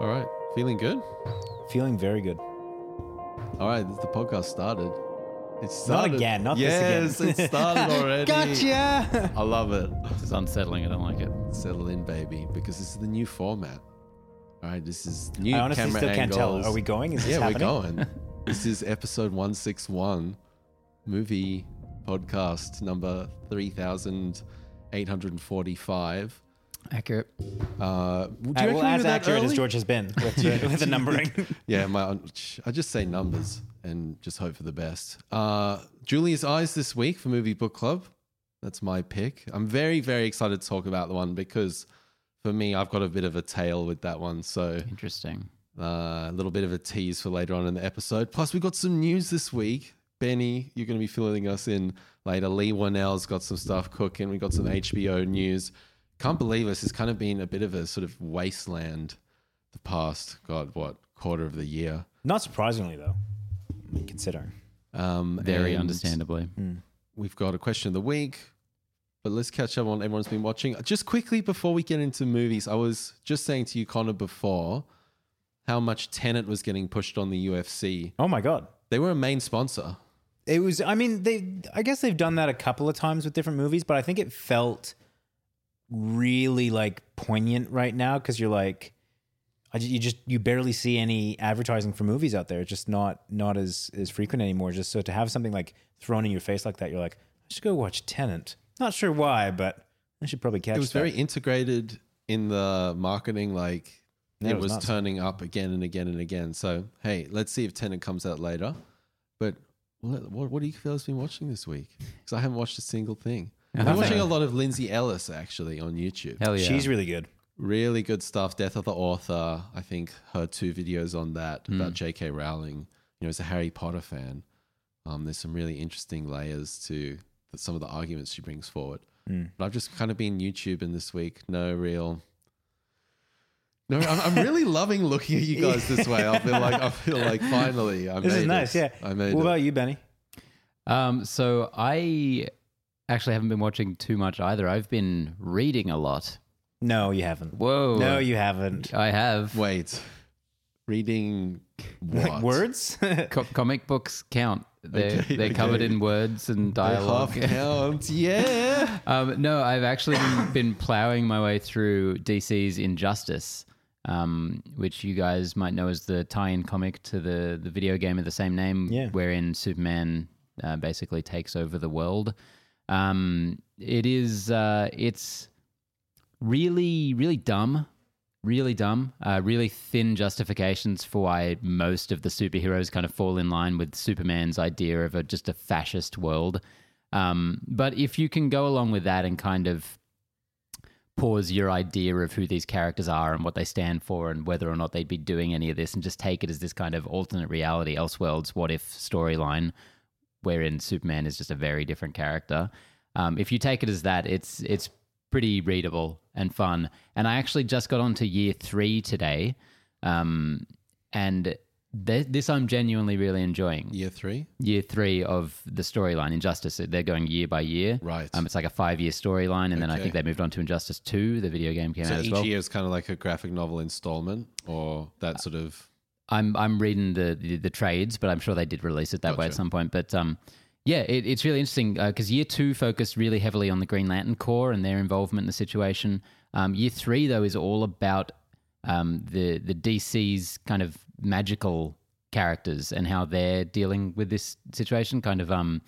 All right. Feeling good? Feeling very good. All right. The podcast started. It's Not started. again, not yes, this again. Yes, it started already. Gotcha. I love it. This is unsettling. I don't like it. Settle in, baby, because this is the new format. All right. This is new I honestly camera still can't tell. angles. Are we going? Is this yeah, happening? we're going. this is episode 161, movie podcast number 3845. Accurate. Uh, do you Uh, well, we as were that accurate as? George has been with, the, with the numbering. Yeah, my, I just say numbers and just hope for the best. Uh, Julia's Eyes this week for Movie Book Club. That's my pick. I'm very, very excited to talk about the one because for me, I've got a bit of a tale with that one. So Interesting. uh, a little bit of a tease for later on in the episode. Plus, we got some news this week. Benny, you're going to be filling us in later. Leigh Whannell's got some stuff cooking. We got some HBO news. Can't believe this has kind of been a bit of a sort of wasteland the past, God, what, quarter of the year. Not surprisingly, though, I mean, considering. Um, Very and understandably. We've got a question of the week, but let's catch up on everyone's been watching. Just quickly before we get into movies, I was just saying to you, Connor, before how much Tenet was getting pushed on the UFC. Oh my god. They were a main sponsor. It was. I mean, they. I guess they've done that a couple of times with different movies, but I think it felt really like poignant right now because you're like, I you just you barely see any advertising for movies out there. It's just not not as as frequent anymore. Just so to have something like thrown in your face like that, you're like, I should go watch Tenet. Not sure why, but I should probably catch. it It was that. very integrated in the marketing. Like it it was was, turning up again and again and again. So hey, let's see if Tenet comes out later. But what what, what do you fellas been watching this week? Because I haven't watched a single thing. I'm Nothing. watching a lot of Lindsay Ellis actually on YouTube. Hell yeah. She's really good. Really good stuff. Death of the Author. I think her two videos on that Hmm. about J.K. Rowling. You know, as a Harry Potter fan, um, there's some really interesting layers to the, some of the arguments she brings forward. Hmm. But I've just kind of been YouTubing this week. No real. No, I'm, I'm really loving looking at you guys this way. I feel like I feel like finally I This made is nice. it. Yeah. I made What it. about you, Benny? Um, so I actually haven't been watching too much either. I've been reading a lot. No, you haven't. Whoa. No, you haven't. I have. Wait, reading Like what? words? Co- comic books count. They're, Okay, they're covered in words and They dialogue. half count. Yeah. Um, no, I've actually been, been plowing my way through DC's Injustice, um, which you guys might know as the tie-in comic to the the video game of the same name, Yeah. wherein Superman uh, basically takes over the world. Um, it is uh, it's really really dumb. Really dumb, uh, really thin justifications for why most of the superheroes kind of fall in line with Superman's idea of a, just a fascist world. Um, but if you can go along with that and kind of pause your idea of who these characters are and what they stand for and whether or not they'd be doing any of this and just take it as this kind of alternate reality, Elseworlds, what if storyline, wherein Superman is just a very different character. Um, if you take it as that, it's it's pretty readable and fun. And I actually just got onto year three today, um, and th- this I'm genuinely really enjoying Year three. year three of the storyline Injustice. They're going year by year. Right. Um, it's like a five year storyline, and then I think they moved on to Injustice Two. The video game came So out as each well. year is kind of like a graphic novel installment, or that sort of. I'm I'm reading the, the the trades, but I'm sure they did release it that way at some point. But um, yeah, it, it's really interesting because year two focused really heavily on the Green Lantern Corps and their involvement in the situation. Um, year three though is all about um, the the DC's kind of magical characters and how they're dealing with this situation. Kind of um,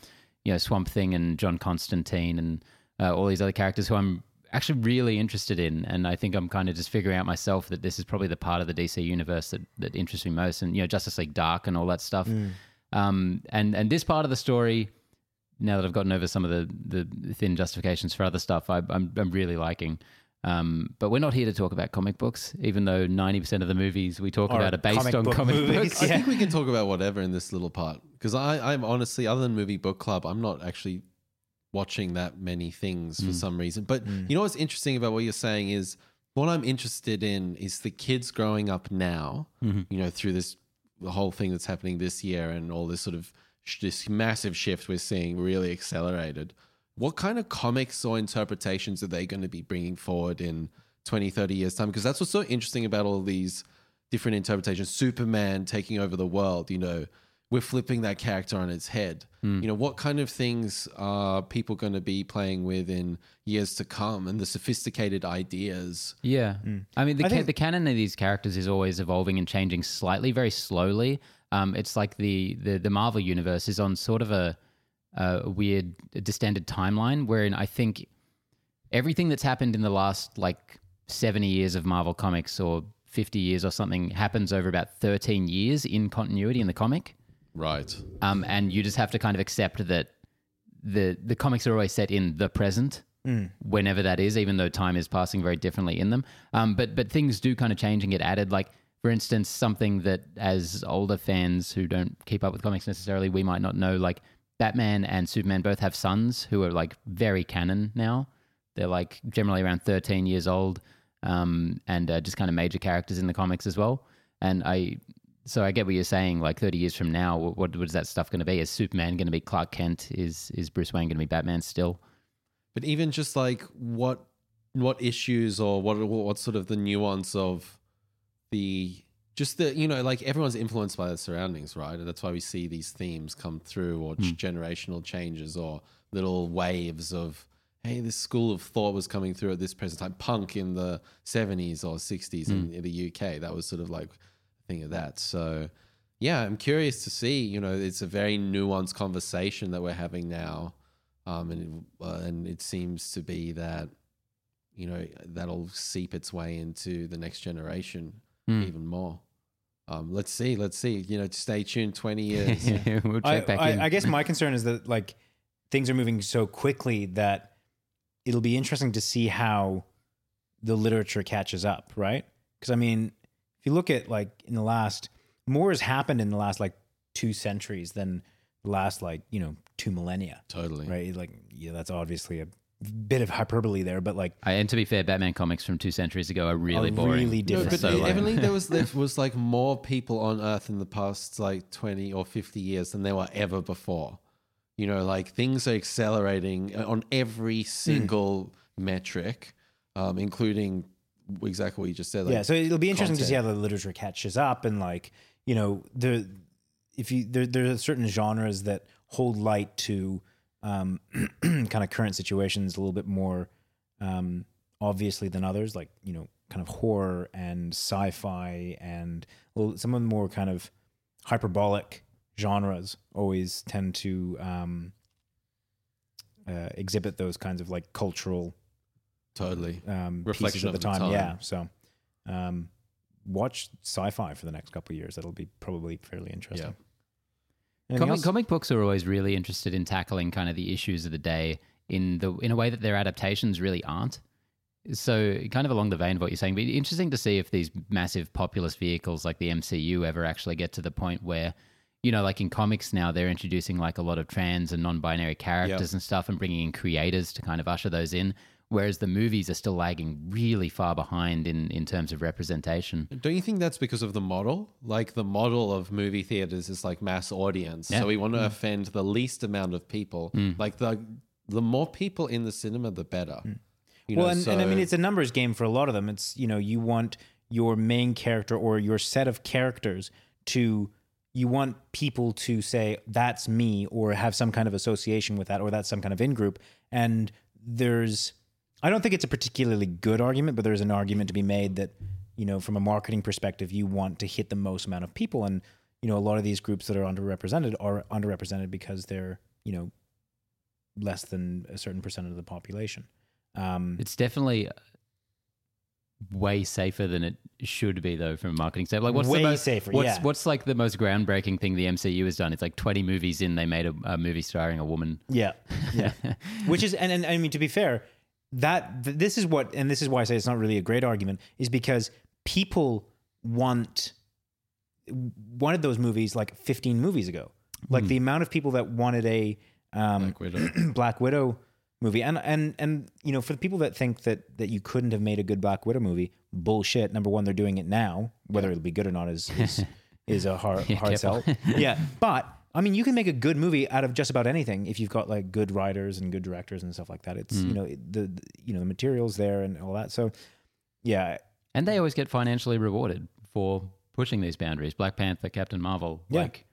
you know, Swamp Thing and John Constantine and uh, all these other characters who I'm actually really interested in. And I think I'm kind of just figuring out myself that this is probably the part of the DC universe that, that interests me most. And, you know, Justice League Dark and all that stuff. Um, and, and this part of the story, now that I've gotten over some of the, the thin justifications for other stuff, I, I'm, I'm really liking. Um, but we're not here to talk about comic books, even though 90% of the movies we talk Are about are based comic on book comic movies. books. I think we can talk about whatever in this little part because I, I'm honestly, other than movie book club, I'm not actually watching that many things for mm. some reason. But mm. you know what's interesting about what you're saying is what I'm interested in is the kids growing up now. Mm-hmm. You know, through this the whole thing that's happening this year and all this sort of sh- this massive shift we're seeing really accelerated. What kind of comics or interpretations are they going to be bringing forward in 20, 30 years time? Because that's what's so interesting about all these different interpretations. Superman taking over the world, you know, we're flipping that character on its head. Hmm. You know, what kind of things are people going to be playing with in years to come and the sophisticated ideas? Yeah, I mean the I ca- think- the canon of these characters is always evolving and changing slightly, very slowly. Um, it's like the, the the Marvel universe is on sort of a, a weird distended timeline, wherein I think everything that's happened in the last like seventy years of Marvel comics or fifty years or something happens over about thirteen years in continuity in the comic. Right. um, and you just have to kind of accept that the the comics are always set in the present, whenever that is, even though time is passing very differently in them. Um, but but things do kind of change and get added. Like for instance, something that as older fans who don't keep up with comics necessarily, we might not know. Like Batman and Superman both have sons who are like very canon now. They're like generally around thirteen years old, um, and uh, just kind of major characters in the comics as well. And I so I get what you're saying. Like 30 years from now, what, what is that stuff going to be? Is Superman going to be Clark Kent? Is is Bruce Wayne going to be Batman still? But even just like what what issues or what what sort of the nuance of the just the you know like everyone's influenced by their surroundings, right? And that's why we see these themes come through or hmm. ch- generational changes or little waves of hey, this school of thought was coming through at this present time. Punk in the 70s or 60s hmm. in, in the UK, that was sort of like thing of that. So yeah, I'm curious to see. You know, it's a very nuanced conversation that we're having now, um, and it, uh, and it seems to be that you know that'll seep its way into the next generation Hmm. even more. Um, let's see, let's see. You know, stay tuned. Twenty years. we'll check I, back I, in. I guess my concern is that like things are moving so quickly that it'll be interesting to see how the literature catches up, right? Because I mean, if you look at like in the last more has happened in the last like two centuries than the last like you know two millennia, totally. right? Like yeah, that's obviously a bit of hyperbole there, but like I, and to be fair, Batman comics from two centuries ago are really are boring. really No, different. but So, like- evidently there was there was like more people on Earth in the past like twenty or fifty years than there were ever before. You know, like things are accelerating on every single metric, um, including exactly what you just said. Like, yeah, so it'll be interesting to see how the literature catches up and like you know the if you there there are certain genres that hold light to um, kind of current situations a little bit more um, obviously than others, like you know kind of horror and sci-fi and well, some of the more kind of hyperbolic genres always tend to um, uh, exhibit those kinds of like cultural totally. um, pieces Reflection of the of the time. time. Yeah. So, um, watch sci-fi for the next couple of years. That'll be probably fairly interesting. Anything Comic, comic books are always really interested in tackling kind of the issues of the day in the in a way that their adaptations really aren't. So, kind of along the vein of what you're saying, but interesting to see if these massive populist vehicles like the MCU ever actually get to the point where, you know, like in comics now, they're introducing like a lot of trans and non-binary characters and stuff, and bringing in creators to kind of usher those in. Whereas the movies are still lagging really far behind in in terms of representation. Don't you think that's because of the model? Like the model of movie theaters is like mass audience. Yeah. So we want to mm. offend the least amount of people. Mm. Like the the more people in the cinema, the better. Mm. You well, know, and, and I mean, it's a numbers game for a lot of them. It's you know, you want your main character or your set of characters to you want people to say that's me or have some kind of association with that or that's some kind of in group and there's I don't think it's a particularly good argument but there's an argument to be made that you know from a marketing perspective you want to hit the most amount of people and you know a lot of these groups that are underrepresented are underrepresented because they're you know less than a certain percent of the population um It's definitely way safer than it should be, though, from a marketing standpoint. Like, what's Way the most, safer, What's yeah. what's like the most groundbreaking thing the MCU has done? It's like twenty movies in, they made a, a movie starring a woman. Yeah, yeah. Which is, and, and I mean, to be fair, that th- this is what, and this is why I say it's not really a great argument, is because people want wanted those movies like 15 movies ago. Like the amount of people that wanted a um, Black Widow. Black Widow movie, and and and you know, for the people that think that that you couldn't have made a good Black Widow movie, bullshit. Number one, they're doing it now. Whether it'll be good or not is is, is a hard Yeah, hard sell. yeah, but I mean, you can make a good movie out of just about anything if you've got like good writers and good directors and stuff like that. It's Mm. you know the, the you know the materials there and all that. So yeah, And they always get financially rewarded for pushing these boundaries. Black Panther, Captain Marvel, Yeah. like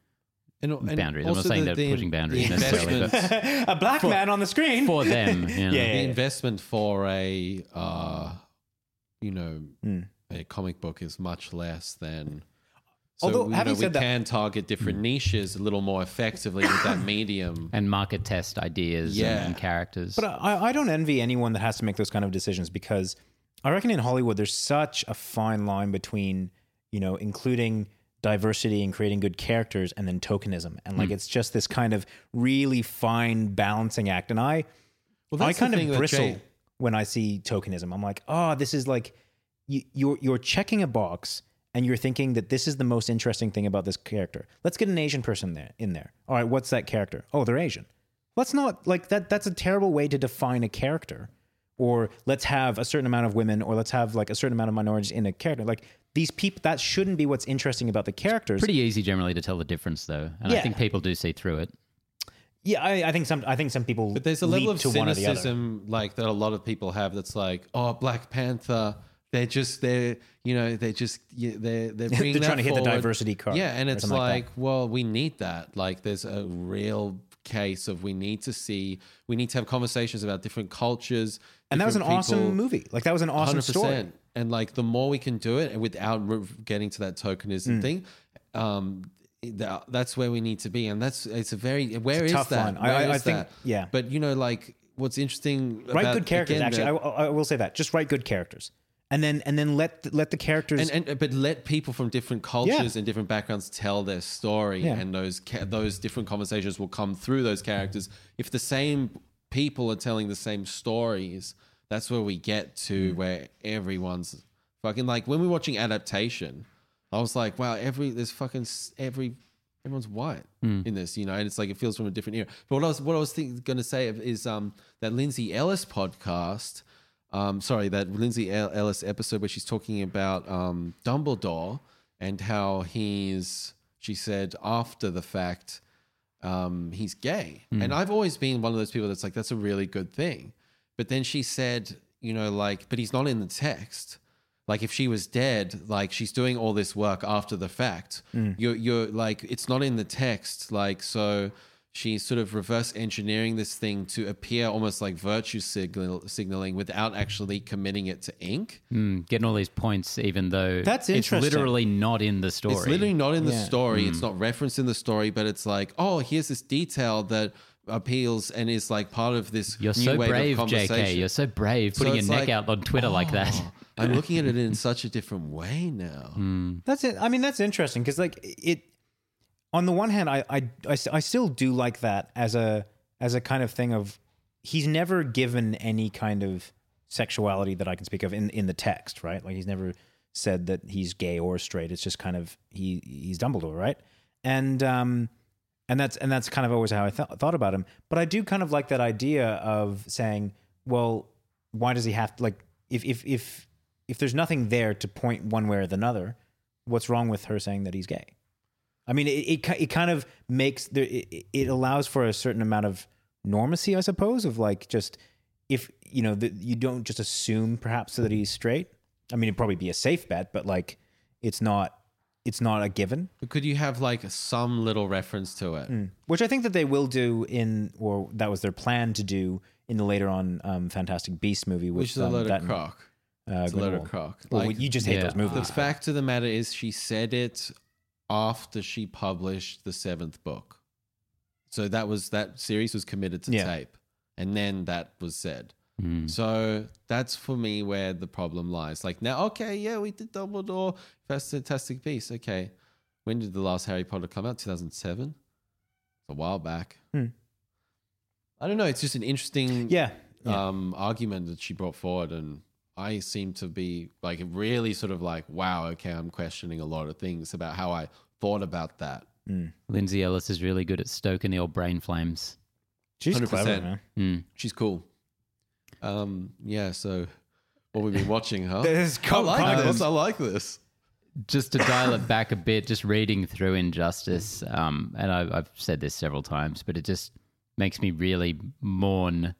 And, and boundaries. I'm not saying the- they're the- pushing boundaries necessarily, but a black man on the screen. for them, you know. Yeah, the yeah, yeah. investment for a uh, you know Mm. a comic book is much less than. So, Although, having know, we said that- can target different hmm. niches a little more effectively with that medium. and market test ideas Yeah. and, and characters. But I, I don't envy anyone that has to make those kind of decisions because I reckon in Hollywood there's such a fine line between you know including diversity and creating good characters and then tokenism and like hmm. it's just this kind of really fine balancing act and I Well, I kind of bristle Jay- when I see tokenism. I'm like, oh, this is like you, you're you're checking a box and you're thinking that this is the most interesting thing about this character. Let's get an Asian person there in there. All right, what's that character? Oh, they're Asian. Let's not like that. That's a terrible way to define a character. Or let's have a certain amount of women, or let's have like a certain amount of minorities in a character. Like these people, that shouldn't be what's interesting about the characters. Pretty easy generally to tell the difference, though, and I think people do see through it. yeah, I, I think some. I think some people. But there's a level of to one or the other. cynicism like that a lot of people have. That's like, oh, Black Panther. They're just they're you know they're just they're they're They're trying to hit the diversity card Yeah, and it's like, like well, we need that. Like, there's a real case of we need to see, we need to have conversations about different cultures. and that was an different awesome movie. Like that was an awesome story. And like the more we can do it, and without getting to that Mm. tokenism thing, um, that's where we need to be. And that's it's a very where is tough that? one. I- Where I- I is think- that? yeah. But you know, like what's interesting, write good characters. again, actually, I, I will say that. Just write good characters, and then and then let the, let the characters. and, and but let people from different cultures and different backgrounds tell their story, Yeah. and those those different conversations will come through those characters. If the same people are telling the same stories, that's where we get to Mm. where everyone's fucking like when we're watching adaptation. I was like, wow, every there's fucking every everyone's white in this, you know, and it's like it feels from a different era. But what I was what I was think, going to say is um that Lindsay Ellis podcast, um sorry that Lindsay Ellis episode where she's talking about um Dumbledore and how he's she said after the fact um he's gay, and I've always been one of those people that's like that's a really good thing, but then she said you know like but he's not in the text. Like if she was dead like she's doing all this work after the fact. You're you're like it's not in the text. Like so she's sort of reverse engineering this thing to appear almost like virtue signal signaling without actually committing it to ink Mm, getting all these points, even though That's it's literally not in the story. it's literally not in the Yeah. story it's not referenced in the story but it's like oh here's this detail that appeals and is like part of this You're new so wave brave, of JK. conversation You're so brave So putting your neck like, out on Twitter like that. oh, I'm looking at it in such a different way now. That's it. I mean, that's interesting because like it. On the one hand, I I I still do like that as a as a kind of thing of he's never given any kind of sexuality that I can speak of in in the text, right? Like he's never said that he's gay or straight. It's just kind of he he's Dumbledore, right? And um and that's and that's kind of always how I th- thought about him. But I do kind of like that idea of saying, well, why does he have to like if if if if there's nothing there to point one way or the other, what's wrong with her saying that he's gay? I mean, it it, it kind of makes there it, it allows for a certain amount of normacy, I suppose, of like just if you know that you don't just assume perhaps that he's straight. I mean, it'd probably be a safe bet, but like it's not it's not a given. But could you have like some little reference to it? which I think that they will do in, or that was their plan to do in the later on um, Fantastic Beast movie, with Which is a um, load that of crock. Uh, It's a load of crock. Well, Like, you just hate Yeah. those movies. the fact of the matter is, she said it after she published the seventh book. So that was that series was committed to Yeah. tape, and then that was said. Mm. So that's for me where the problem lies. Like now, okay, yeah, we did Dumbledore, That's a Fantastic piece. Okay, when did the last Harry Potter come out? Two thousand seven. It's a while back. Hmm. I don't know. It's just an interesting yeah, yeah. um, argument that she brought forward, and I seem to be like really sort of like, wow, okay, I'm questioning a lot of things about how I thought about that. Lindsay Ellis is really good at stoking the old brain flames. she's 100%. clever, man. Mm. She's cool. Um, yeah. So what we've been watching, huh? There's I like this. I like this. just to dial it back a bit, just reading through Injustice, um, and I, I've said this several times, but it just makes me really mourn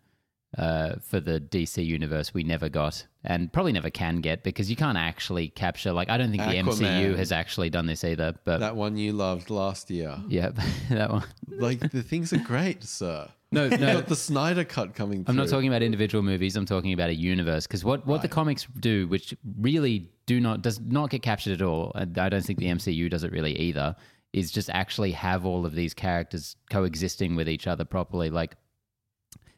uh, for the DC universe we never got and probably never can get because you can't actually capture. Like, I don't think the MCU has actually done this either. But That one you loved last year. yeah, that one. Like the things are great, sir. No, no. got the Snyder cut coming. I'm not talking about individual movies. I'm talking about a universe. Because what, what the comics do, which really do not does not get captured at all, and I don't think the MCU does it really either, is just actually have all of these characters coexisting with each other properly. Like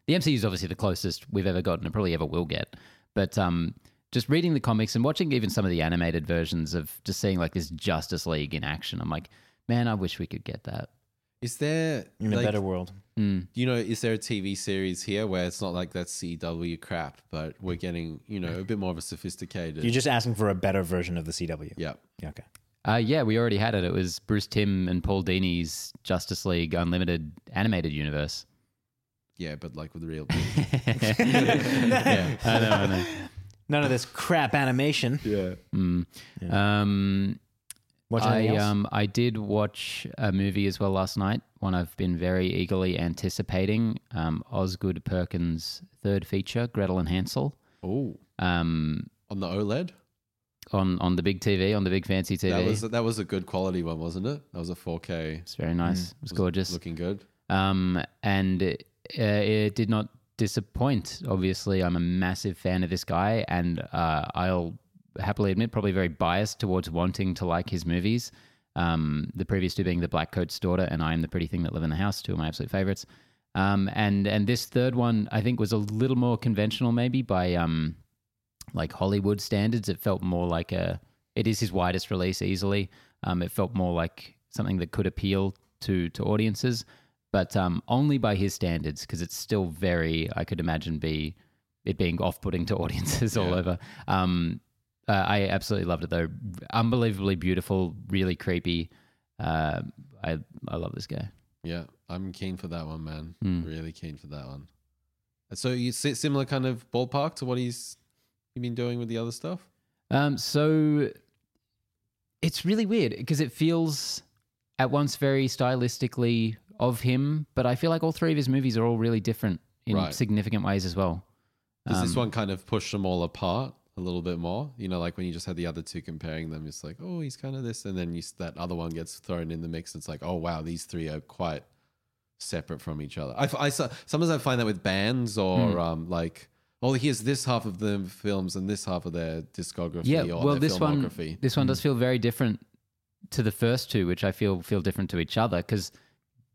the MCU is obviously the closest we've ever gotten, and probably ever will get. But um, just reading the comics and watching even some of the animated versions of just seeing like this Justice League in action, I'm like, man, I wish we could get that. Is there In a better world. you know, is there a TV series here where it's not like that CW crap, but we're getting, you know, a bit more of a sophisticated. You're just asking for a better version of the CW. yeah. Yeah, okay. Uh, yeah, we already had it. It was Bruce Timm and Paul Dini's Justice League Unlimited animated universe. Yeah, but like with real yeah, I know, I know. None of this crap animation. yeah. Um, Watch I else? um I did watch a movie as well last night. One I've been very eagerly anticipating. Um, Osgood Perkins' third feature, Gretel and Hansel. Oh, Um, on the OLED. on on the big TV, on the big fancy TV. That was that was a good quality one, wasn't it? That was a 4K. it's very nice. It was gorgeous. Looking good. um, and it, uh, it did not disappoint. Obviously, I'm a massive fan of this guy, and uh, I'll happily admit, probably very biased towards wanting to like his movies. Um, the previous two being The Blackcoat's Daughter and I Am the Pretty Thing That Live in the House, two of my absolute favorites. Um, and and this third one, I think, was a little more conventional, maybe by um, like Hollywood standards. It felt more like a. It is his widest release easily. Um, it felt more like something that could appeal to to audiences, but um, only by his standards because it's still very. I could imagine be it being off putting to audiences all over. Um, uh, I absolutely loved it though. Unbelievably beautiful, really creepy. Uh, I I love this guy. Yeah, I'm keen for that one, man. Hmm. Really keen for that one. So you si- similar kind of ballpark to what he's you been doing with the other stuff? Um, so it's really weird because it feels at once very stylistically of him, but I feel like all three of his movies are all really different in Right. significant ways as well. Does this Um, one kind of push them all apart a little bit more? You know, like when you just had the other two comparing them, it's like, oh, he's kind of this, and then you, s- that other one gets thrown in the mix. It's like, oh wow, these three are quite separate from each other. I, f- I s- sometimes I find that with bands or Hmm. um, like, oh, here's this half of the films and this half of their discography Yeah, or well, their this one this one does feel very different to the first two, which I feel feel different to each other because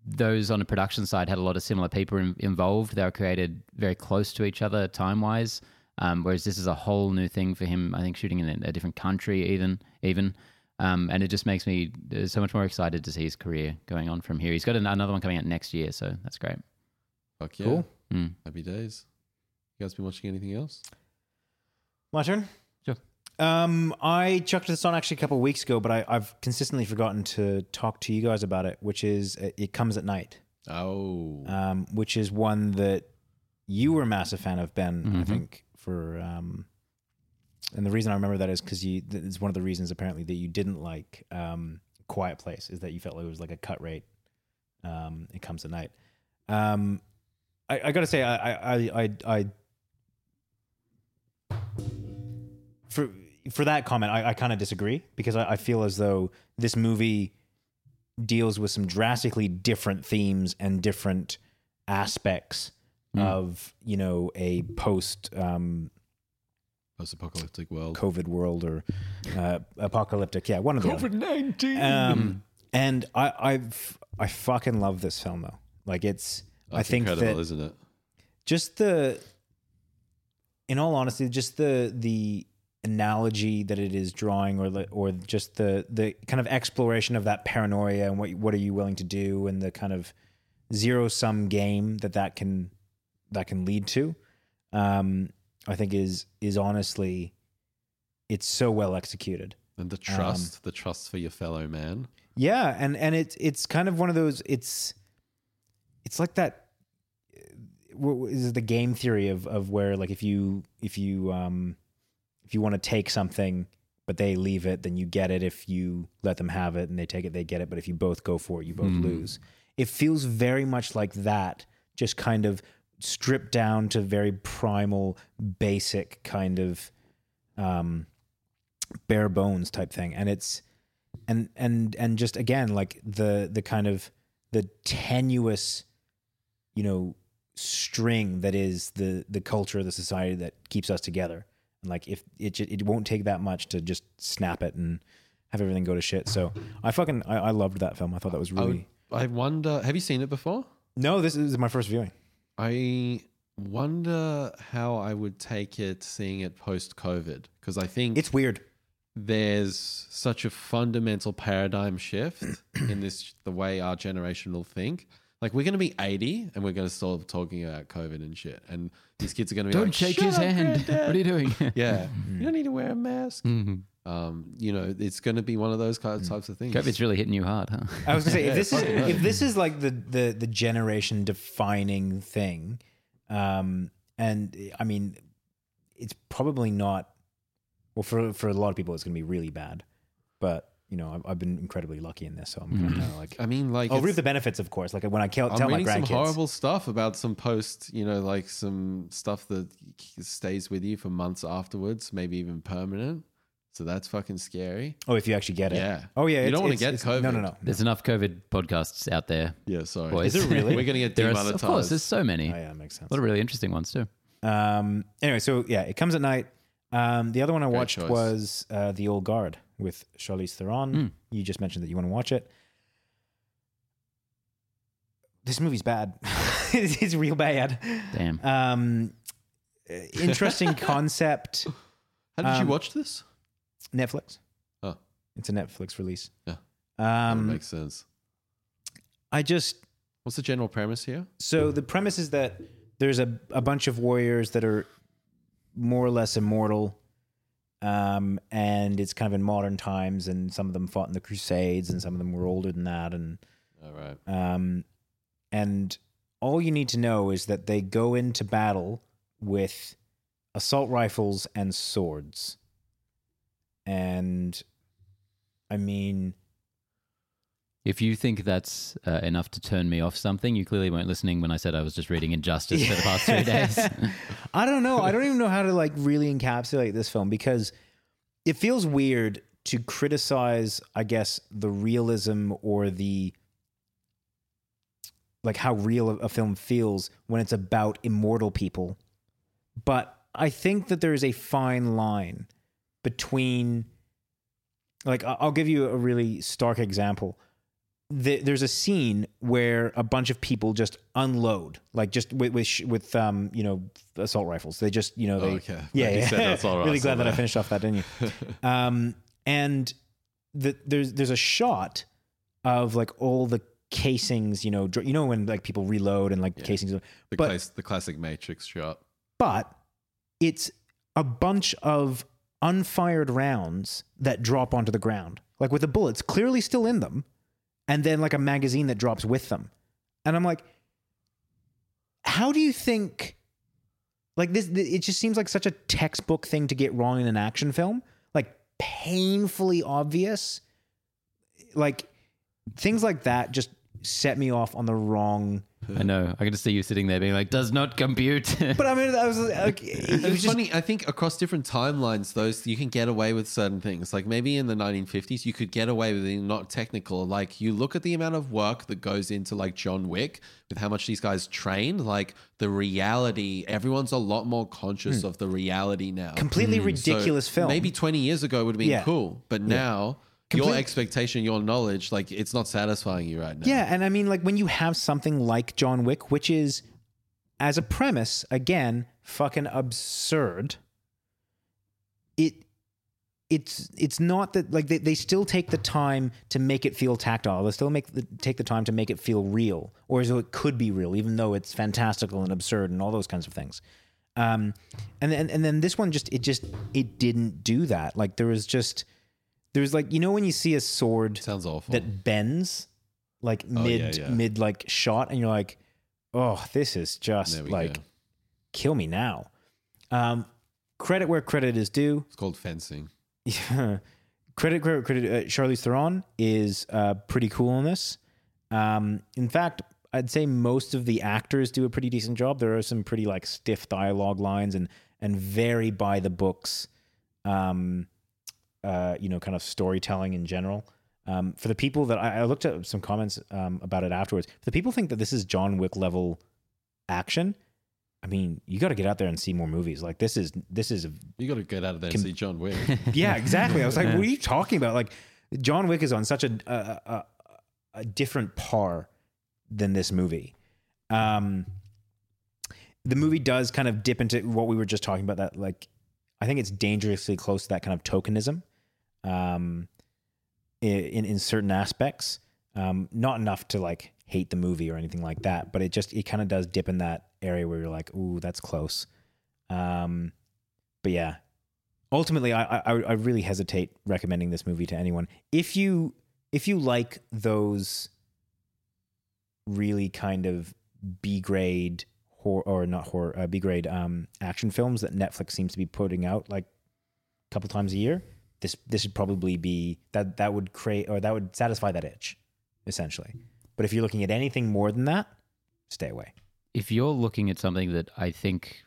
those on the production side had a lot of similar people in, involved. They were created very close to each other time wise, um, whereas this is a whole new thing for him. I think shooting in a, a different country, even even. Um, and it just makes me uh, so much more excited to see his career going on from here. He's got an, another one coming out next year, so that's great. Fuck yeah. Cool. Mm. Happy days. You guys been watching anything else? My turn. Um, I chucked this on actually a couple of weeks ago, but I, I've consistently forgotten to talk to you guys about it, which is uh, It Comes at Night, Oh, um, which is one that you were a massive fan of, Ben, I Mhm. think, for. Um, and the reason I remember that is because you, it's one of the reasons apparently that you didn't like um, Quiet Place, is that you felt like it was like a cut rate. Um, it Comes at Night. Um, I, I gotta say, I, I, I, I, for for that comment, I, I kind of disagree because I, I feel as though this movie deals with some drastically different themes and different aspects of you know a post um, post-apocalyptic world. COVID world or uh, apocalyptic, yeah, one of the COVID nineteen. Um, and I I've I fucking love this film though. Like it's I think incredible, that isn't it? just the in all honesty just the the analogy that it is drawing or the, or just the the kind of exploration of that paranoia and what what are you willing to do and the kind of zero sum game that that can that can lead to um i think is is honestly it's so well executed And the um, trust, the trust for your fellow man. yeah, and and it's it's kind of one of those. It's it's like that. What what is the game theory of of where like if you if you um if you want to take something but they leave it, then you get it. If you let them have it and they take it, they get it. But if you both go for it, you both Hmm. lose. It feels very much like that. Just kind of stripped down to very primal, basic kind of um, bare bones type thing, and it's and and and just again like the the kind of the tenuous, you know, string that is the the culture of the society that keeps us together. And like if it it won't take that much to just snap it and have everything go to shit. So I fucking I, I loved that film. I thought that was I, really. would- I wonder. Have you seen it before? No, this is my first viewing. I wonder how I would take it seeing it post COVID because I think It's weird. there's such a fundamental paradigm shift in this the way our generation will think. Like we're going to be 80 and we're going to start talking about COVID and shit, and these kids are going to be Don't like, shake "Shut his up, hand. Granddad." What are you doing? Yeah, you don't need to wear a mask. Mhm. Um, you know, it's going to be one of those Mm. kind types of things. COVID's really hitting you hard, huh? I was gonna say if this is if this is like the the the generation defining thing, um, and I mean, it's probably not. Well, for for a lot of people, it's gonna be really bad, but you know, I've, I've been incredibly lucky in this, so I'm kind of like. I mean, like I'll it's- reap the benefits, of course. Like when I tell, I'm tell my reading some horrible stuff about some post, you know, like some stuff that stays with you for months afterwards, maybe even permanent. So that's fucking scary. Oh, if you actually get it. Yeah. Oh yeah. You don't wanna get it's- No, no, no. There's enough COVID podcasts out there. Yeah, sorry. Boys. Is it really? We're gonna get There are, of course, there's so many. Oh, yeah, makes sense. A lot of really interesting ones too. Um. Anyway, so yeah, it comes at night. Um. The other one I Great watched choice. was uh, The Old Guard with Charlize Theron. Hmm. You just mentioned that you want to watch it. This movie's bad. it's real bad. Damn. Um. uh, Interesting concept. How did um, you watch this? Netflix. Oh. It's a Netflix release. Yeah. That Um. makes sense. I just What's the general premise here? So the premise is that there's a, a bunch of warriors that are more or less immortal. Um, and it's kind of in modern times, and some of them fought in the Crusades, and some of them were older than that, and All right. um, and all you need to know is that they go into battle with assault rifles and swords. And I mean, If you think that's uh, enough to turn me off something, you clearly weren't listening when I said I was just reading Injustice for the past three days. I don't know. I don't even know how to like really encapsulate this film because it feels weird to criticize, I guess, the realism or the like how real a a film feels when it's about immortal people. But I think that there is a fine line between like I'll give you a really stark example. The- There's a scene where a bunch of people just unload, like just with with, with um you know assault rifles. They just you know they Oh, okay. yeah yeah. said that's all right, really glad that I finished off that, didn't you? um, and the, there's there's a shot of like all the casings, you know, dr- you know when like people reload and like casings, The, but the classic Matrix shot. but it's a bunch of unfired rounds that drop onto the ground, like with the bullets clearly still in them, and then like a magazine that drops with them. And I'm like, how do you think? Like this, it just seems like such a textbook thing to get wrong in an action film, like painfully obvious. Like things like that just set me off on the wrong. I know. I can just see you sitting there being like, "Does not compute." But I mean, I was like, it was It's just funny. I think across different timelines, those you can get away with certain things. Like maybe in the 1950s, you could get away with being not technical. Like you look at the amount of work that goes into like John Wick, with how much these guys train. Like the reality, everyone's a lot more conscious hmm. of the reality now. completely hmm. So ridiculous film. Maybe 20 years ago would have been Yeah. cool, but now your expectation, your knowledge, like it's not satisfying you right now. Yeah, and I mean, like when you have something like John Wick, which is, as a premise, again, fucking absurd. It, it's it's not that like they, they still take the time to make it feel tactile. They still make the, take the time to make it feel real, or as though it could be real, even though it's fantastical and absurd and all those kinds of things. Um, and then and then this one just it just it didn't do that. Like there was just there was like you know when you see a sword Sounds awful. that bends like Oh, yeah, mid yeah. mid like shot and you're like oh this is just we like go. kill me now um credit where credit is due It's called fencing. Yeah. credit credit credit uh, Charlize Theron is uh pretty cool in this um in fact I'd say most of the actors do a pretty decent job. There are some pretty like stiff dialogue lines and and very by the books, um, uh, you know, kind of storytelling in general. Um, for the people that I, I looked at some comments um, about it afterwards, for the people think that this is John Wick level action. I mean, you got to get out there and see more movies. Like this is this is a You got to get out of there and see John Wick. yeah, exactly. I was like, what are you talking about? Like, John Wick is on such a a, a, a different par than this movie. Um, the movie does kind of dip into what we were just talking about. That like, I think it's dangerously close to that kind of tokenism, um, in in certain aspects. Um, not enough to like hate the movie or anything like that, but it just it kind of does dip in that area where you're like, ooh, that's close. Um, but yeah, ultimately, I, I I really hesitate recommending this movie to anyone. If you if you like those really kind of B grade horror or not horror uh, B grade um, action films that Netflix seems to be putting out like a couple times a year, this this would probably be that that would create or that would satisfy that itch, essentially. But if you're looking at anything more than that, stay away. if you're looking at something that I think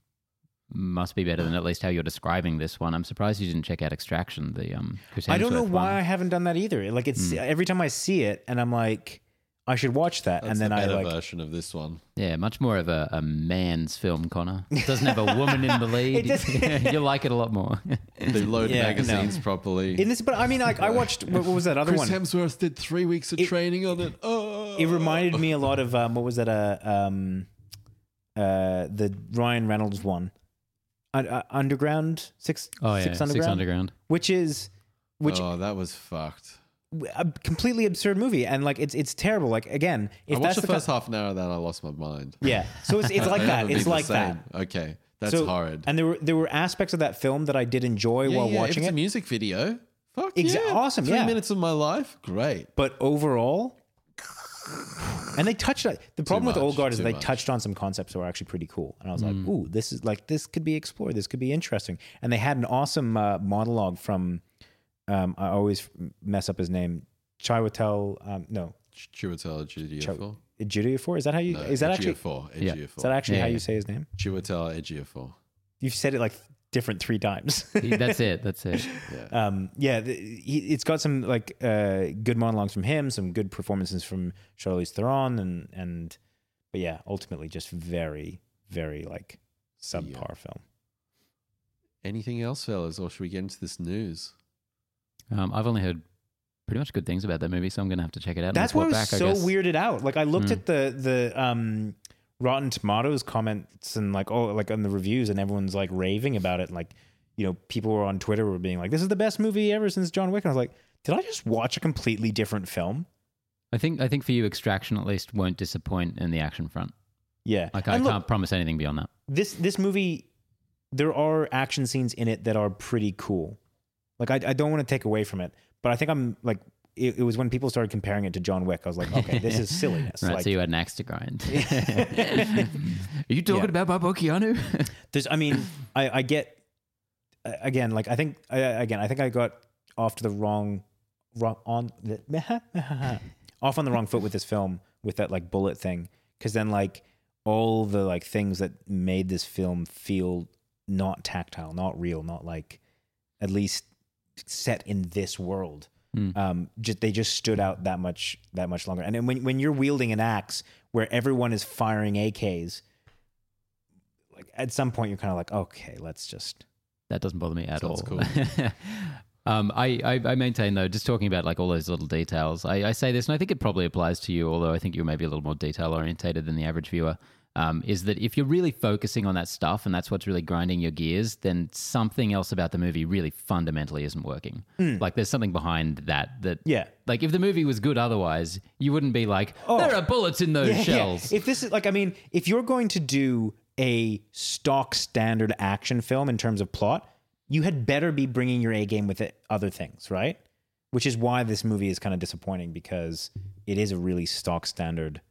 must be better than at least how you're describing this one, I'm surprised you didn't check out Extraction, the um. I don't know why one. I haven't done that either. Like it's every time I see it, and I'm like, I should watch that, That's and then the I better like. version of this one. Yeah, much more of a, a man's film, Connor. It doesn't have a woman in the lead. does- You'll like it a lot more. They load Yeah, magazines properly. In this, but I mean, like I watched. What, what was that other Chris one? Hemsworth did three weeks of training on it. Oh, It reminded me a lot of um, what was that? Uh, um, uh, the Ryan Reynolds one, uh, uh, Underground Six. oh yeah, Six Six Underground, Underground. which is which oh, that was fucked. A completely absurd movie, and like it's it's terrible. Like again, if I that's watched the the first ki- half an hour, then I lost my mind. yeah. So it's it's like that. It's like that. Okay, that's so, horrid. And there were there were aspects of that film that I did enjoy yeah, while yeah, watching it's it. a music video. Fuck Exa- yeah. awesome, Three yeah. minutes of my life. Great. but overall and they touched on the problem with much, old guard is they much. touched on some concepts that were actually pretty cool and i was like ooh this is like this could be explored this could be interesting and they had an awesome uh, monologue from um, i always mess up his name chiwetel um, no Chiwetel Ejiofor. Ejiofor? is that how you No, is that actually Ejiofor. Yeah. Ejiofor. is that actually Yeah, how yeah. you say his name Chiwetel Ejiofor. you've said it like different three times That's it. That's it. Yeah. Um, yeah, the, he, it's got some like uh, good monologues from him, some good performances from Charlize Theron, and and but yeah, ultimately just very very like subpar film. Anything else, fellas, or should we get into this news? Um, I've only heard pretty much good things about that movie, so I'm gonna have to check it out. and That's why I was back, so I weirded out. Like I looked at the the um, Rotten Tomatoes comments and like oh like on the reviews, and everyone's like raving about it. Like you know, people were on Twitter were being like, "This is the best movie ever since John Wick." And I was like, "Did I just watch a completely different film?" I think I think for you, Extraction at least won't disappoint in the action front. Yeah, Like I And look, can't promise anything beyond that. this this movie there are action scenes in it that are pretty cool like i, I don't want to take away from it but i think i'm like it, it was when people started comparing it to john wick i was like okay this is silliness Right, like so you had an axe to grind. Are you talking Yeah. about boy Keanu? there's i mean i i get uh, again like i think I, again i think i got off to the wrong wrong on the, off on the wrong foot with this film with that like bullet thing because then like all the like things that made this film feel not tactile not real not like at least set in this world Hmm. um just they just stood out that much that much longer and then when, when you're wielding an axe where everyone is firing ak's like at some point you're kind of like okay let's just That doesn't bother me at Sounds all. cool. um, I, I, I maintain though, just talking about like all those little details, I, I say this, and I think it probably applies to you, although I think you're maybe a little more detail orientated than the average viewer. Um, is that if you're really focusing on that stuff and that's what's really grinding your gears, then something else about the movie really fundamentally isn't working. Like there's something behind that that. Yeah. Like if the movie was good otherwise, you wouldn't be like, Oh. there are bullets in those Yeah, yeah. shells. If this is like, I mean, if you're going to do a stock standard action film in terms of plot, you had better be bringing your A game with it, other things, right? Which is why this movie is kind of disappointing because it is a really stock standard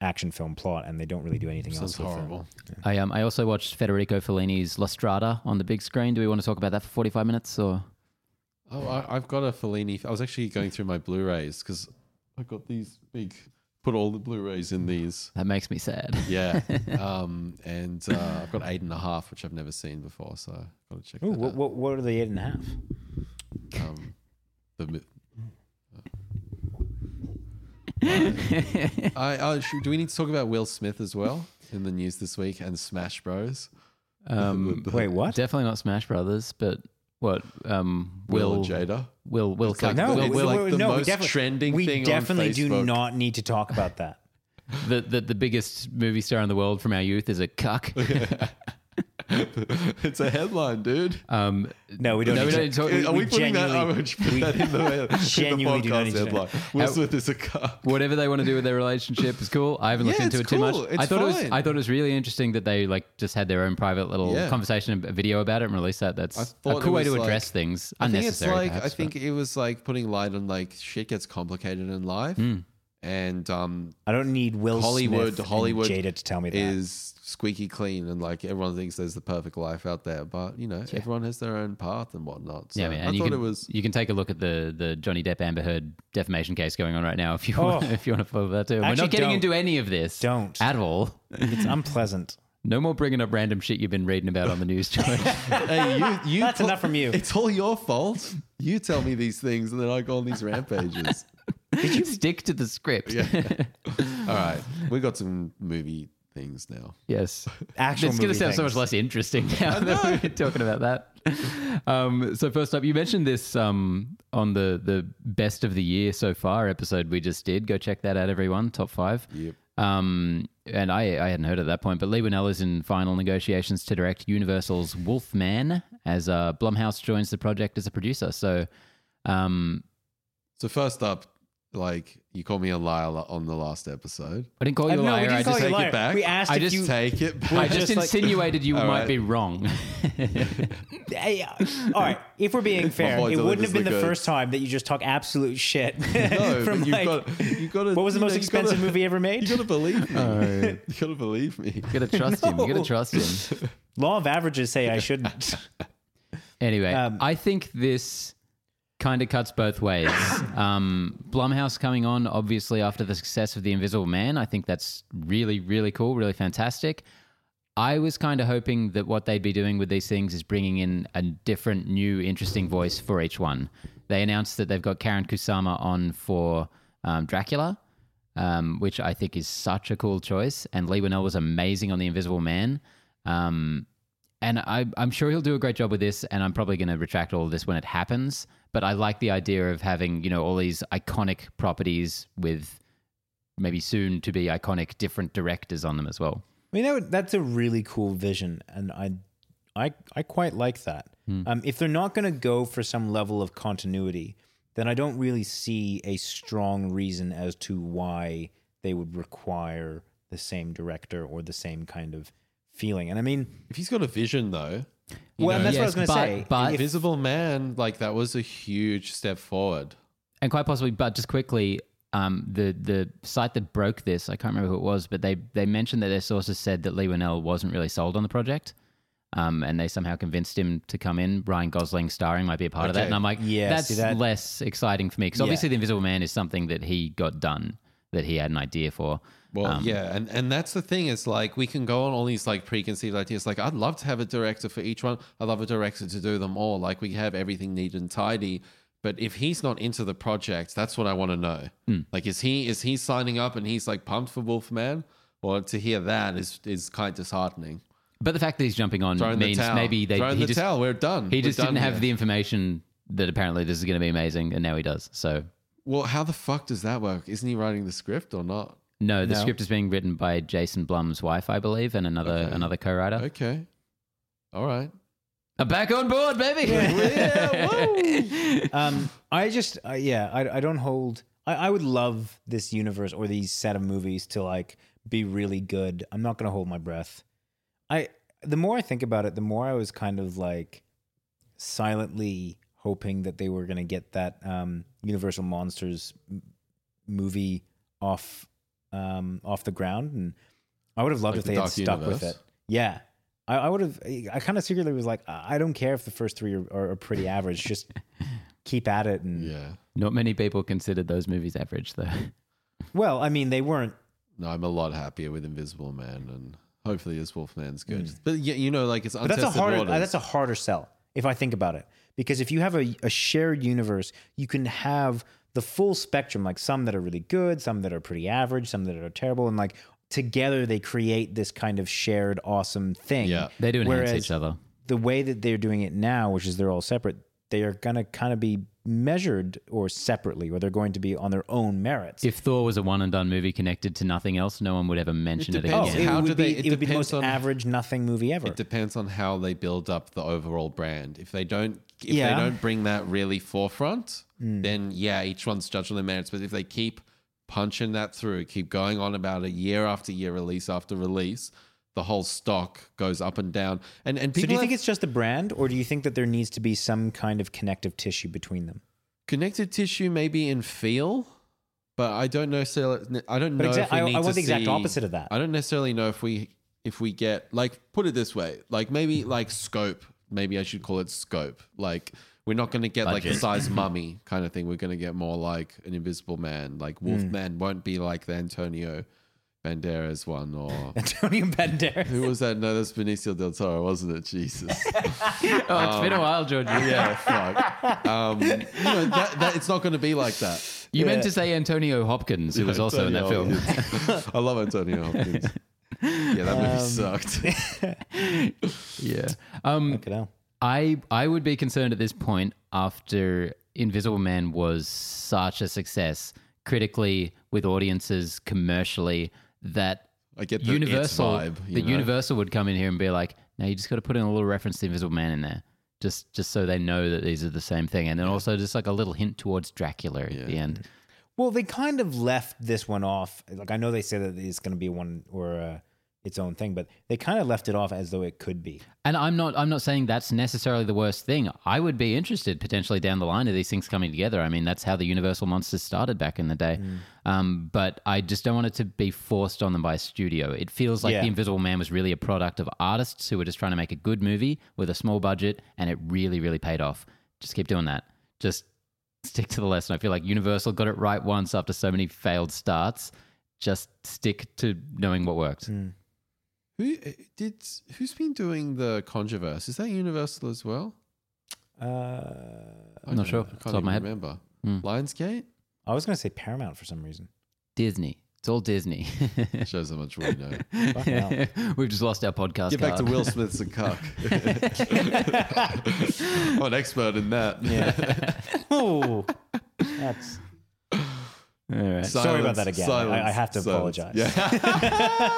action film plot, and they don't really do anything Sounds else. with it. horrible. I um I also watched Federico Fellini's La Strada on the big screen. Do we want to talk about that for 45 minutes or? Oh, I, I've got a Fellini. I was actually going through my Blu-rays because I got these big put all the Blu-rays in these. That makes me sad. Yeah, um, and uh, I've got eight and a half, which I've never seen before, so I've got to check Ooh, that what, out. what, what are the eight and a half? Um, the, mi- I, I, should, do we need to talk about Will Smith as well in the news this week and Smash Bros? Um, Wait, what? definitely not Smash Brothers, but what? Um, Will, Will and Jada. Will Will It's like Cuck- the- Will, it's Will, like the we most definitely- trending we thing on definitely do Facebook. not need to talk about that. the, the the biggest movie star in the world from our youth is a cuck. it's a headline, dude. Um, No, we don't. No, need we to- don't talk- Are we, putting that? genuinely- I would put we- that in the, in the genuinely do not podcast need to know. headline. Will Smith is a car. whatever they want to do with their relationship is cool. I haven't looked Yeah, into it it's too much. It's I thought it was. I thought it was really interesting that they like just had their own private little Yeah. conversation, a video about it, and released that. That's a cool way to was like- address things. I think it's Unnecessary. like I perhaps, think it was like putting light on like shit gets complicated in life, Hmm. and um, I don't need Will Hollywood- Smith and Hollywood Jada to tell me that. is squeaky clean and like everyone thinks there's the perfect life out there, but you know everyone has their own path and whatnot. So yeah, man. I And you thought can, it was you can take a look at the the Johnny Depp Amber Heard defamation case going on right now if you Oh. want, if you want to follow that too. We're Actually, not getting into any of this. Don't. at all. it's unpleasant. No more bringing up random shit you've been reading about on the news, George. hey, you, you That's put- enough from you. It's all your fault. You tell me these things, and then I go on these rampages. Did you stick to the script? Yeah. all right, we got some movie things now. Yes. Actual it's going to movie sound so much less interesting now that we're talking about that. Um, so first up, you mentioned this um, on the the best of the year so far episode we just did. Go check that out, everyone. Top five. Yep. Um, and I, I hadn't heard at that point, but Leigh Whannell is in final negotiations to direct Universal's Wolfman as uh, Blumhouse joins the project as a producer. So, um, So first up, like you called me a liar on the last episode. I didn't call you a Uh, no, liar. I just, take it back. We asked I if just you. Take it. I back. just just like- insinuated you might right. be wrong. Hey, uh, all right, if we're being fair, it wouldn't have been the the goods. first time that you just talk absolute shit. no, from but you've like, got you got to. what was the most know, expensive gotta- movie ever made? You got to believe me. You got to believe me. You gotta trust him. You gotta trust him. Law of averages say I shouldn't. Anyway, Um, I think this kind of cuts both ways. Um, Blumhouse coming on, obviously, after the success of The Invisible Man. I think that's really, really cool, really fantastic. I was kind of hoping that what they'd be doing with these things is bringing in a different, new, interesting voice for each one. They announced that they've got Karyn Kusama on for um, Dracula, um, which I think is such a cool choice. And Leigh Whannell was amazing on The Invisible Man. Um, and I, I'm sure he'll do a great job with this. And I'm probably going to retract all of this when it happens. But I like the idea of having, you know, all these iconic properties with maybe soon to be iconic different directors on them as well. I mean, that would, that's a really cool vision, and I, I, I quite like that. Um, if they're not going to go for some level of continuity, then I don't really see a strong reason as to why they would require the same director or the same kind of feeling. And I mean, If he's got a vision, though, you well, know, that's what I was going to but- say. but- Invisible Man, like that was a huge step forward. and quite possibly, but just quickly, um, the the site that broke this, I can't remember who it was, but they they mentioned that their sources said that Leigh Whannell wasn't really sold on the project, um, and they somehow convinced him to come in. Ryan Gosling starring might be a part of that, Okay. and I'm like, Yeah, that's see that- less exciting for me because Yeah. obviously the Invisible Man is something that he got done, that he had an idea for. Well, Um, yeah, and and that's the thing. Is like we can go on all these like preconceived ideas. Like I'd love to have a director for each one. I'd love a director to do them all. Like we have everything neat and tidy. But if he's not into the project, that's what I want to know. Hmm. Like, is he is he signing up and he's like pumped for Wolfman? Or to hear that is is kind disheartening. But the fact that he's jumping on Throwing the means towel. maybe they throwing he the just towel. We're done. he We're just done didn't have the information that apparently this is going to be amazing, and now he does. So Well, how the fuck does that work? Isn't he writing the script or not? No, the No. script is being written by Jason Blum's wife, I believe, and another Okay. another co-writer. Okay, all right. I'm back on board, baby. um, I just, uh, yeah, I, I don't hold. I, I would love this universe or these set of movies to like be really good. I'm not going to hold my breath. I, the more I think about it, the more I was kind of like silently hoping that they were going to get that um, Universal Monsters m- movie off, um, off the ground, and I would have loved Like if the they had Dark stuck with it. Yeah. I, I would have. I kind of secretly was like, I I don't care if the first three are, are, are pretty average. Just keep at it. And Yeah. Not many people considered those movies average, though. Well, I mean, they weren't. No, I'm a lot happier with Invisible Man, and hopefully this Wolfman's good. But yeah, you know, like it's. That's a untested harder. waters. That's a harder sell if I think about it, because if you have a, a shared universe, you can have the full spectrum. Like some that are really good, some that are pretty average, some that are terrible, and like together they create this kind of shared awesome thing. Yeah. They do enhance Whereas each other. the way that they're doing it now, which is they're all separate, they are going to kind of be measured or separately, or they're going to be on their own merits. If Thor was a one and done movie connected to nothing else, no one would ever mention it, It oh, again. it How would do they- be, it it would be the most on- average nothing movie ever. It depends on how they build up the overall brand. If they don't, if Yeah. they don't bring that really forefront, hmm. then yeah, each one's judged on their merits. But if they keep punching that through, keep going on about it year after year, release after release, the whole stock goes up and down. And and so do you think have it's just the brand, or do you think that there needs to be some kind of connective tissue between them? Connective tissue maybe in feel, but I don't necessarily. I don't know. exa- I- I want the exact see- opposite of that. I don't necessarily know if we if we get like put it this way, like maybe like scope. Maybe I should call it scope. Like we're not going to get like the size mummy kind of thing. We're going to get more like an Invisible Man. Like Wolfman won't be like the Antonio Banderas one or. Antonio Banderas. Who was that? No, that's Benicio del Toro, wasn't it? Jesus. oh, it's been a while, George. yeah, fuck. Um, you know, that, that, it's not going to be like that. You meant to say Antonio Hopkins, who was also in that film. I love Antonio Hopkins. Yeah, that movie sucked. yeah. Um, Look at. I I would be concerned at this point after Invisible Man was such a success critically with audiences commercially that I get the Universal It's vibe. You that know? Universal would come in here and be like, "Now you just got to put in a little reference to Invisible Man in there." Just, just so they know that these are the same thing, and then also just like a little hint towards Dracula at the end. Well, they kind of left this one off. Like I know they say that it's going to be one or uh, its own thing, but they kind of left it off as though it could be. And I'm not I'm not saying that's necessarily the worst thing. I would be interested potentially down the line of these things coming together. I mean, that's how the Universal monsters started back in the day. Um, but I just don't want it to be forced on them by a studio. It feels like Yeah. the Invisible Man was really a product of artists who were just trying to make a good movie with a small budget, and it really, really paid off. Just keep doing that. Just stick to the lesson. I feel like Universal got it right once after so many failed starts. Just stick to knowing what works. Who did? Who's been doing the Controverse? Is that Universal as well? Uh, I not don't sure. I can't of my even head. remember. Hmm. Lionsgate I was going to say Paramount for some reason. Disney. It's all Disney. shows how much we know. We've just lost our podcast. Get back to. Will Smith's and cuck. I'm an expert in that. Yeah. oh, that's. All right. Sorry about that again. I- I have to silence. apologize. Yeah.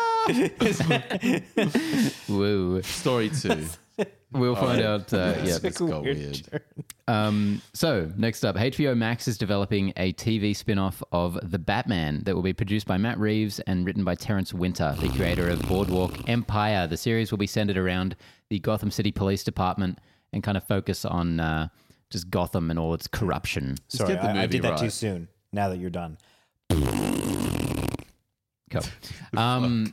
Woo. Story two. We'll find out. Uh, yeah. This got weird. Um, so next up, HBO Max is developing a TV spin-off of The Batman that will be produced by Matt Reeves and written by Terence Winter, the creator of Boardwalk Empire. The series will be centered around the Gotham City Police Department and kind of focus on uh, just Gotham and all its corruption. Sorry, I, I did that too soon. Now that you're done. Cool. Um,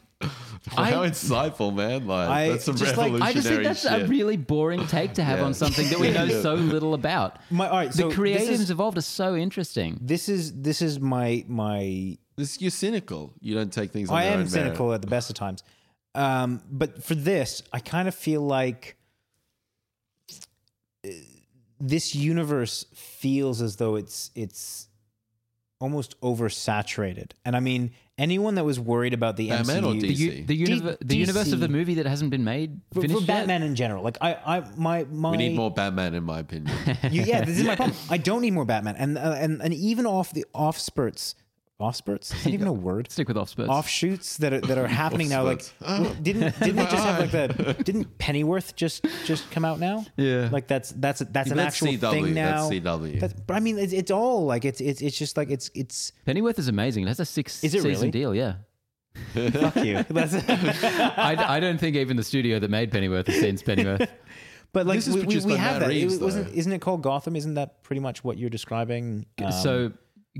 How insightful, man! Like I- that's some just like- I just think that's shit. a really boring take to have Yeah. on something that we know Yeah. so little about. My, all right, The so this creatives is, involved are so interesting. this is this is my my this you're cynical. You don't take things. On I their am own merit. cynical at the best of times. Um, but for this, I kind of feel like uh, this universe feels as though it's it's almost oversaturated. And I mean, anyone that was worried about the Batman MCU, The, DC? u- the, univer- the DC. universe of the movie that hasn't been made for, for yet? Batman in general, like I, I, my, my, We need more Batman, in my opinion. You- yeah, this is my problem. I don't need more Batman, and uh, and and even off the off spurts, off spurts. Is that even a word? Stick with offspurts. Offshoots that are that are happening now. Like, well, didn't didn't they just have like the didn't Pennyworth just just come out now? Yeah. like that's that's that's an That's actual CW, thing now. that's CW. That's- but I mean, it's, it's all like it's it's it's just like it's it's Pennyworth is amazing. It has a six Is it season really? deal, yeah. fuck you. That's I, I don't think even the studio that made Pennyworth has seen Pennyworth. but like This we, we, we have Matt that. Reeves, it wasn't, isn't it called Gotham? Isn't that pretty much what you're describing? Um, so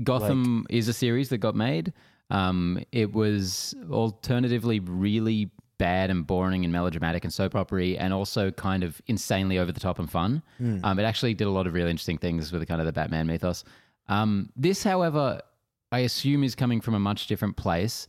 Gotham is a series that got made. Um, it was alternatively really bad and boring and melodramatic and soap opera and also kind of insanely over the top and fun. Um, it actually did a lot of really interesting things with the kind of the Batman mythos. Um, this, however, I assume is coming from a much different place.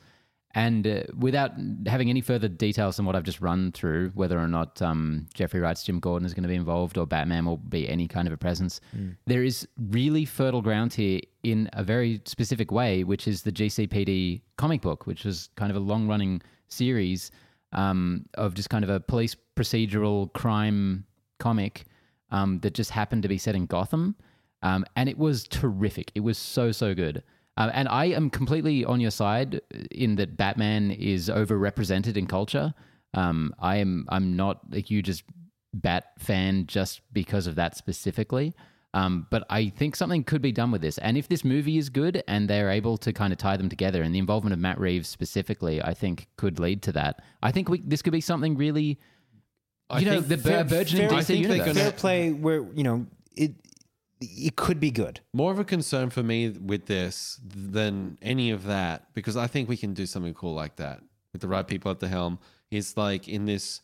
And uh, without having any further details than what I've just run through, whether or not um, Jeffrey Wright's Jim Gordon is going to be involved or Batman will be any kind of a presence, there is really fertile ground here in a very specific way, which is the GCPD comic book, which was kind of a long running series um, of just kind of a police procedural crime comic um, that just happened to be set in Gotham. Um, and it was terrific. It was so, so good. Um, and I am completely on your side in that Batman is overrepresented in culture. Um, I am I'm not a hugest Bat fan just because of that specifically. Um, but I think something could be done with this. And if this movie is good and they're able to kind of tie them together, and the involvement of Matt Reeves specifically, I think could lead to that. I think we, this could be something really, I you know, think the fair- burgeoning fair- I DC think universe. gonna- Fair play where, you know, it it could be good. More of a concern for me with this than any of that, because I think we can do something cool like that with the right people at the helm. Is like in this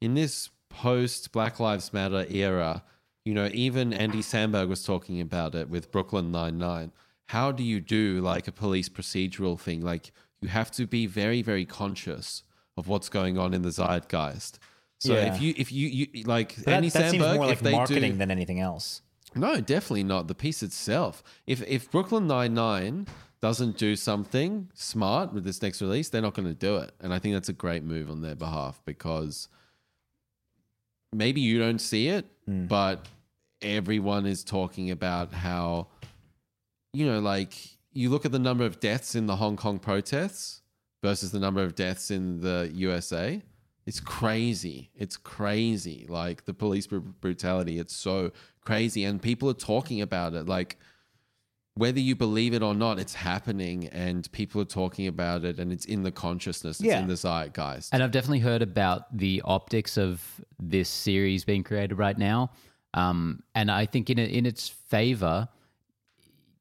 in this post Black Lives Matter era, you know, even Andy Samberg was talking about it with Brooklyn Nine Nine. How do you do like a police procedural thing? Like you have to be very, very conscious of what's going on in the zeitgeist. So Yeah. if you if you, you like But Andy that, that seems Samberg, more if like they marketing do, than anything else. No, definitely not. The piece itself. If if Brooklyn Nine Nine doesn't do something smart with this next release, they're not going to do it. And I think that's a great move on their behalf because maybe you don't see it, hmm. but everyone is talking about how you know, like you look at the number of deaths in the Hong Kong protests versus the number of deaths in the USA. It's crazy. It's crazy. Like the police br- brutality, it's so crazy. And people are talking about it. Like, whether you believe it or not, it's happening and people are talking about it and it's in the consciousness, it's Yeah. in the zeitgeist. And I've definitely heard about the optics of this series being created right now. Um, and I think in in its favor,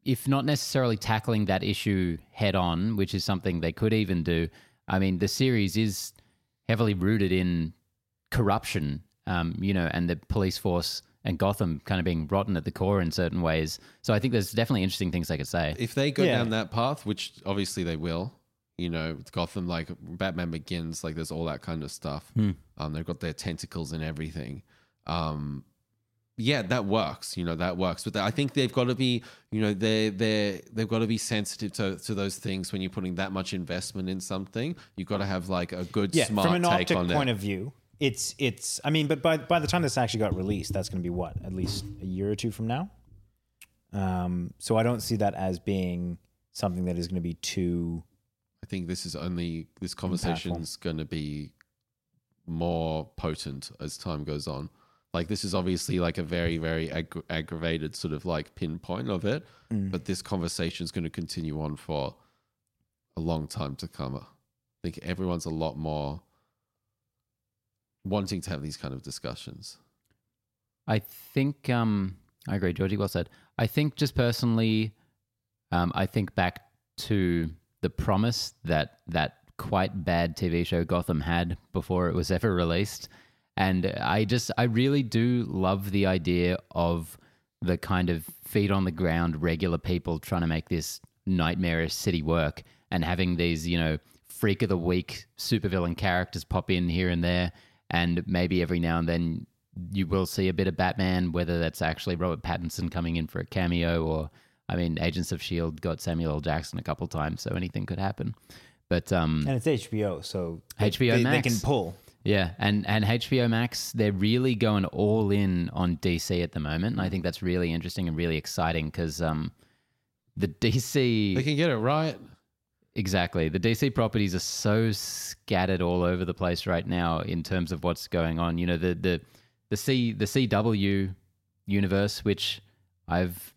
if not necessarily tackling that issue head on, which is something they could even do. I mean, the series is heavily rooted in corruption, um, you know, and the police force and Gotham kind of being rotten at the core in certain ways. So I think there's definitely interesting things they could say. if they go Yeah. down that path, which obviously they will, you know, with Gotham, like Batman Begins, like there's all that kind of stuff. Um, they've got their tentacles and everything. Um, yeah, that works. You know, that works. But I think they've got to be, you know, they they they've got to be sensitive to to those things when you're putting that much investment in something. You've got to have like a good, Yeah, smart from an optic point it. of view, it's it's. I mean, but by by the time this actually got released, that's going to be what at least a year or two from now. Um, so I don't see that as being something that is going to be too. I think this is only this conversation's going to be more potent as time goes on. Like this is obviously like a very very agg- aggravated sort of like pinpoint of it, but this conversation is going to continue on for a long time to come. I think everyone's a lot more wanting to have these kind of discussions. I think um, I agree, Georgie. Well said. I think just personally, um, I think back to the promise that that quite bad TV show Gotham had before it was ever released, and I just I really do love the idea of the kind of feet on the ground, regular people trying to make this nightmarish city work, and having these you know freak of the week supervillain characters pop in here and there, and maybe every now and then you will see a bit of Batman, whether that's actually Robert Pattinson coming in for a cameo or, I mean, Agents of S.H.I.E.L.D. got Samuel L. Jackson a couple times, so anything could happen. But um, And it's HBO, so HBO they, they can pull. Yeah, and, and HBO Max, they're really going all in on DC at the moment. And I think that's really interesting and really exciting because um, the DC. They can get it right. Exactly. The DC properties are so scattered all over the place right now in terms of what's going on. You know, the the the C the CW universe, which I've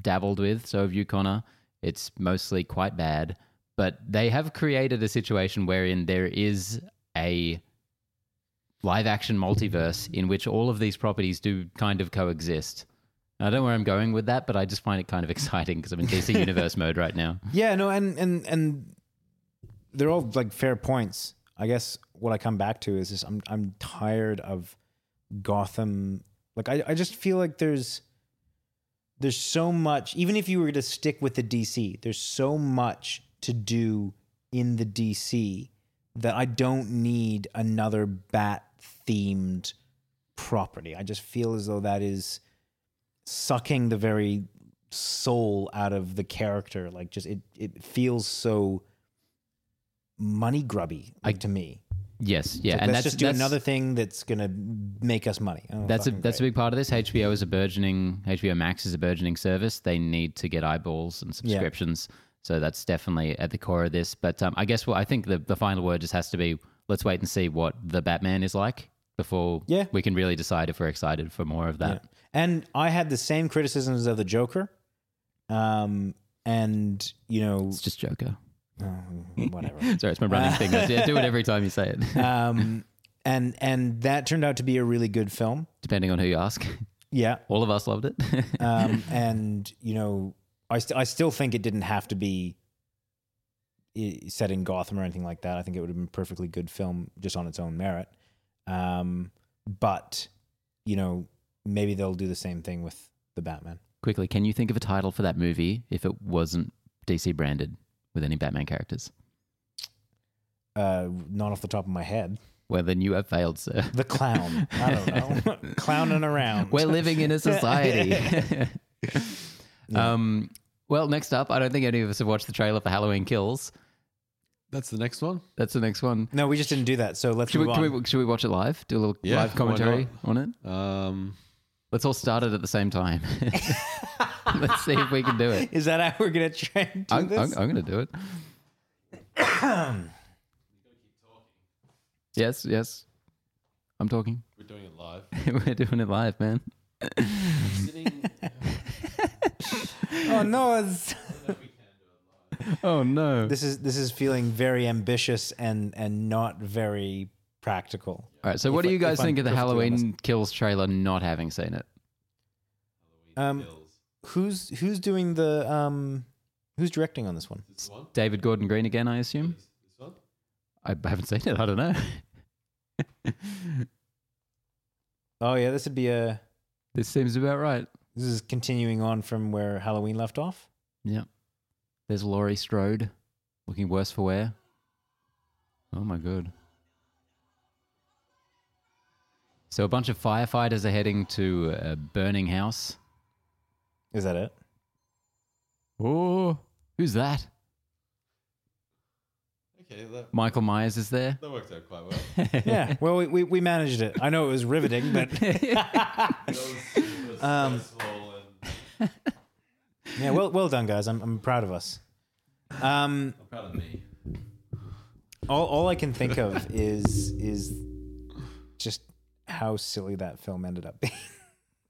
dabbled with, so have you, Connor. It's mostly quite bad. But they have created a situation wherein there is a live action multiverse in which all of these properties do kind of coexist. I don't know where I'm going with that, but I just find it kind of exciting because I'm in DC universe mode right now. Yeah, no, and and and they're all like fair points. I guess what I come back to is just I'm I'm tired of Gotham. Like I, I just feel like there's there's so much. Even if you were to stick with the DC, there's so much to do in the DC that I don't need another bat themed property. I just feel as though that is sucking the very soul out of the character. Like just it it feels so money grubby like, to me. Yes, yeah, Like, and let's that's just do that's, another thing that's gonna make us money. Oh, That's a that's a big part of this. HBO is a burgeoning HBO Max is a burgeoning service. They need to get eyeballs and subscriptions. So that's definitely at the core of this. But um, I guess what I think the, the final word just has to be let's wait and see what the Batman is like before Yeah. we can really decide if we're excited for more of that. Yeah. And I had the same criticisms of the Joker. Um, and you know, It's just Joker. oh, whatever. Sorry, it's my running thing. I do- it every time you say it, um, and and that turned out to be a really good film. depending on who you ask. Yeah. All of us loved it. Um, and you know, I st- I still think it didn't have to be set in Gotham or anything like that. I think it would have been a perfectly good film just on its own merit. Um, but you know, maybe they'll do the same thing with the Batman. Quickly, can you think of a title for that movie if it wasn't DC branded with any Batman characters? Uh, not off the top of my head. Well, then you have failed, sir. The clown. I don't know. Clowning around. We're living in a society. um, well, next up, I don't think any of us have watched the trailer for Halloween Kills. That's the next one. That's the next one. no, we just didn't do that. So let's Should move we, on. can we, should we watch it live? Do a little Yeah, live why commentary on it? Um, Let's all start it at the same time. Let's see if we can do it. Is that how we're gonna try and do I'm, this? I'm, I'm going to do it. yes, yes. I'm talking. we're doing it live. We're doing it live, man. oh no! It's, Oh, no. this is this is feeling very ambitious and and not very practical. All right, so what do you guys if I'm think of the Halloween. Kills trailer not having seen it? Um, who's who's doing the um, who's directing on this one? This one? David Gordon Green again, I assume? This one? I haven't seen it. I don't know. Oh yeah, this would be a. this seems about right. This is continuing on from where Halloween left off. Yep. There's Laurie Strode looking worse for wear. Oh my god. So a bunch of firefighters are heading to a burning house. Is that it? Oh, who's that? Okay, that, Michael Myers is there. that worked out quite well. Yeah. Well, we, we, we managed it. I know it was riveting, but That was, it was Um, stressful yeah, well well done, guys. I'm I'm proud of us. Um, I'm proud of me. all all I can think of is is just how silly that film ended up being.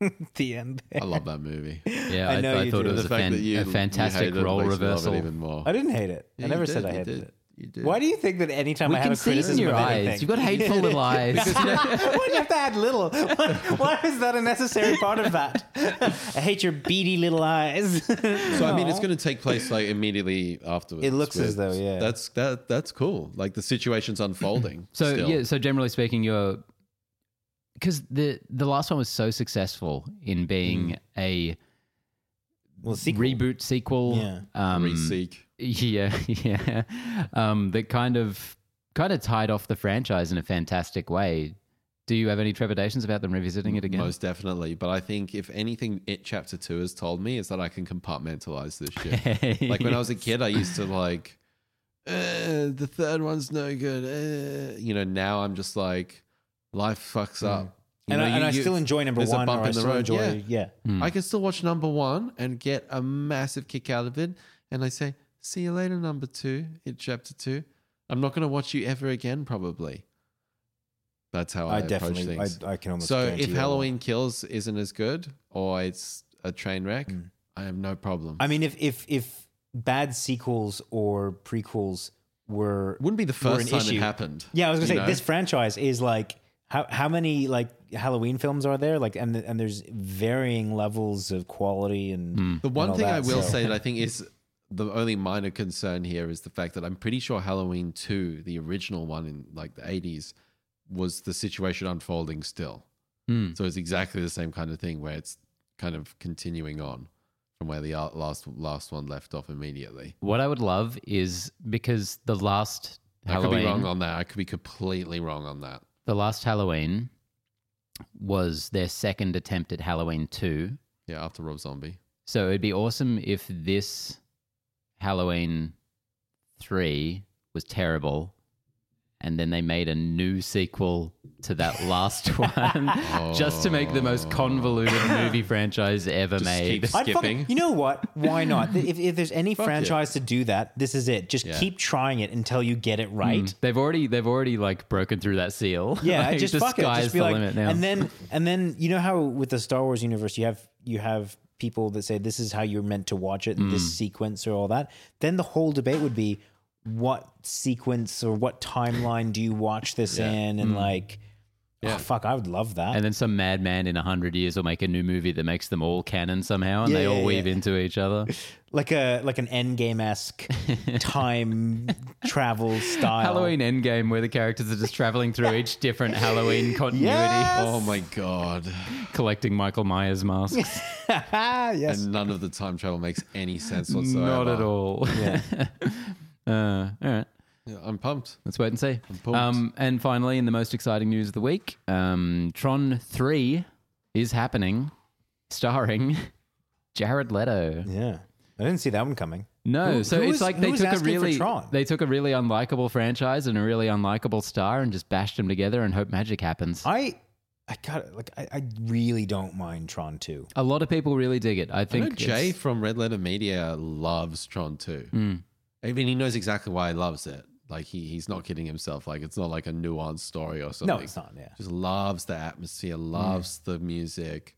the end. I love that movie. Yeah, I I, know I you thought do. it was the a, fact fan, that you a fantastic you hated role makes me it reversal. even more. I didn't hate it. I never you said I hated did. it. You did. Why do you think that anytime We I have can a see it criticism in your of eyes. anything, You've got hateful little eyes. Why do you have to add little? Why, why is that a necessary part of that? I hate your beady little eyes. So I mean, it's going to take place like immediately afterwards. It looks as though, yeah. That's that. That's cool. Like the situation's unfolding. So still. yeah, so generally speaking, you're because the the last one was so successful in being a well, sequel. reboot sequel. Yeah. Um, Reseek. Yeah, yeah. Um, that kind of kind of tied off the franchise in a fantastic way. Do you have any trepidations about them revisiting it again? Most definitely. But I think if anything, it chapter two has told me is that I can compartmentalize this shit. like when I was a kid, I used to like, uh, the third one's no good. Uh, you know, now I'm just like, life fucks up. You and know, I, and you- I still enjoy number there's a one. bump or I in the still road, enjoy, yeah. I can still watch number one and get a massive kick out of it. And I say, see you later, number two, in chapter two. I'm not going to watch you ever again, probably. That's how I, I approach definitely, I, things. I can almost. so if you that. Halloween Kills isn't as good or it's a train wreck, Hmm. I have no problem. I mean, if if if bad sequels or prequels were Wouldn't be the first time issue- it happened. Yeah, I was gonna say know? this franchise is like how how many like Halloween films are there? Like, and and there's varying levels of quality and The one thing I will so- say that I think is the only minor concern here is the fact that I'm pretty sure Halloween 2, the original one in like the 80s, was the situation unfolding still. Hmm. So it's exactly the same kind of thing where it's kind of continuing on. from where the last last one left off immediately. What I would love is because the last I could be wrong on that. I could be completely wrong on that. the last Halloween was their second attempt at Halloween two. Yeah, after Rob Zombie. So it'd be awesome if this Halloween three was terrible, and then they made a new sequel to that last one, just to make the most convoluted movie franchise ever Just made. keep I'd fucking- you know what? Why not? if, if there's any Fuck franchise to do that, this is it. Just Yeah. keep trying it until you get it right. Hmm. They've already they've already like broken through that seal. Yeah, Like, just the fuck it. sky's Just be the like, limit now. and then and then you know how with the Star Wars universe you have you have people that say this is how you're meant to watch it in Mm. this sequence or all that. Then the whole debate would be what sequence or what timeline do you watch this Yeah. in and like. Yeah. Oh, fuck! I would love that. And then some madman in a hundred years will make a new movie that makes them all canon somehow, and they all yeah, weave yeah. into each other. like a like an Endgame esque time travel style. Halloween Endgame, where the characters are just traveling through each different Halloween continuity, Yes. Oh my god! collecting Michael Myers masks. yes. And none of the time travel makes any sense whatsoever. Not at all. Yeah. uh, all right. Yeah, I'm pumped. Let's wait and see. pumped. Um, and finally, in the most exciting news of the week, um, Tron 3 is happening, starring Jared Leto. yeah. I didn't see that one coming. No, Who- so who it's is- like they took a really they took a really unlikable franchise and a really unlikable star and just bashed them together and hope magic happens. I I got like I, I really don't mind Tron 2. a lot of people really dig it. I I know think Jay from Red Letter Media loves Tron 2. Mm. I mean, he knows exactly why he loves it. Like he, he's not kidding himself. Like it's not like a nuanced story or something. No, it's not. Yeah. Just loves the atmosphere, loves the music.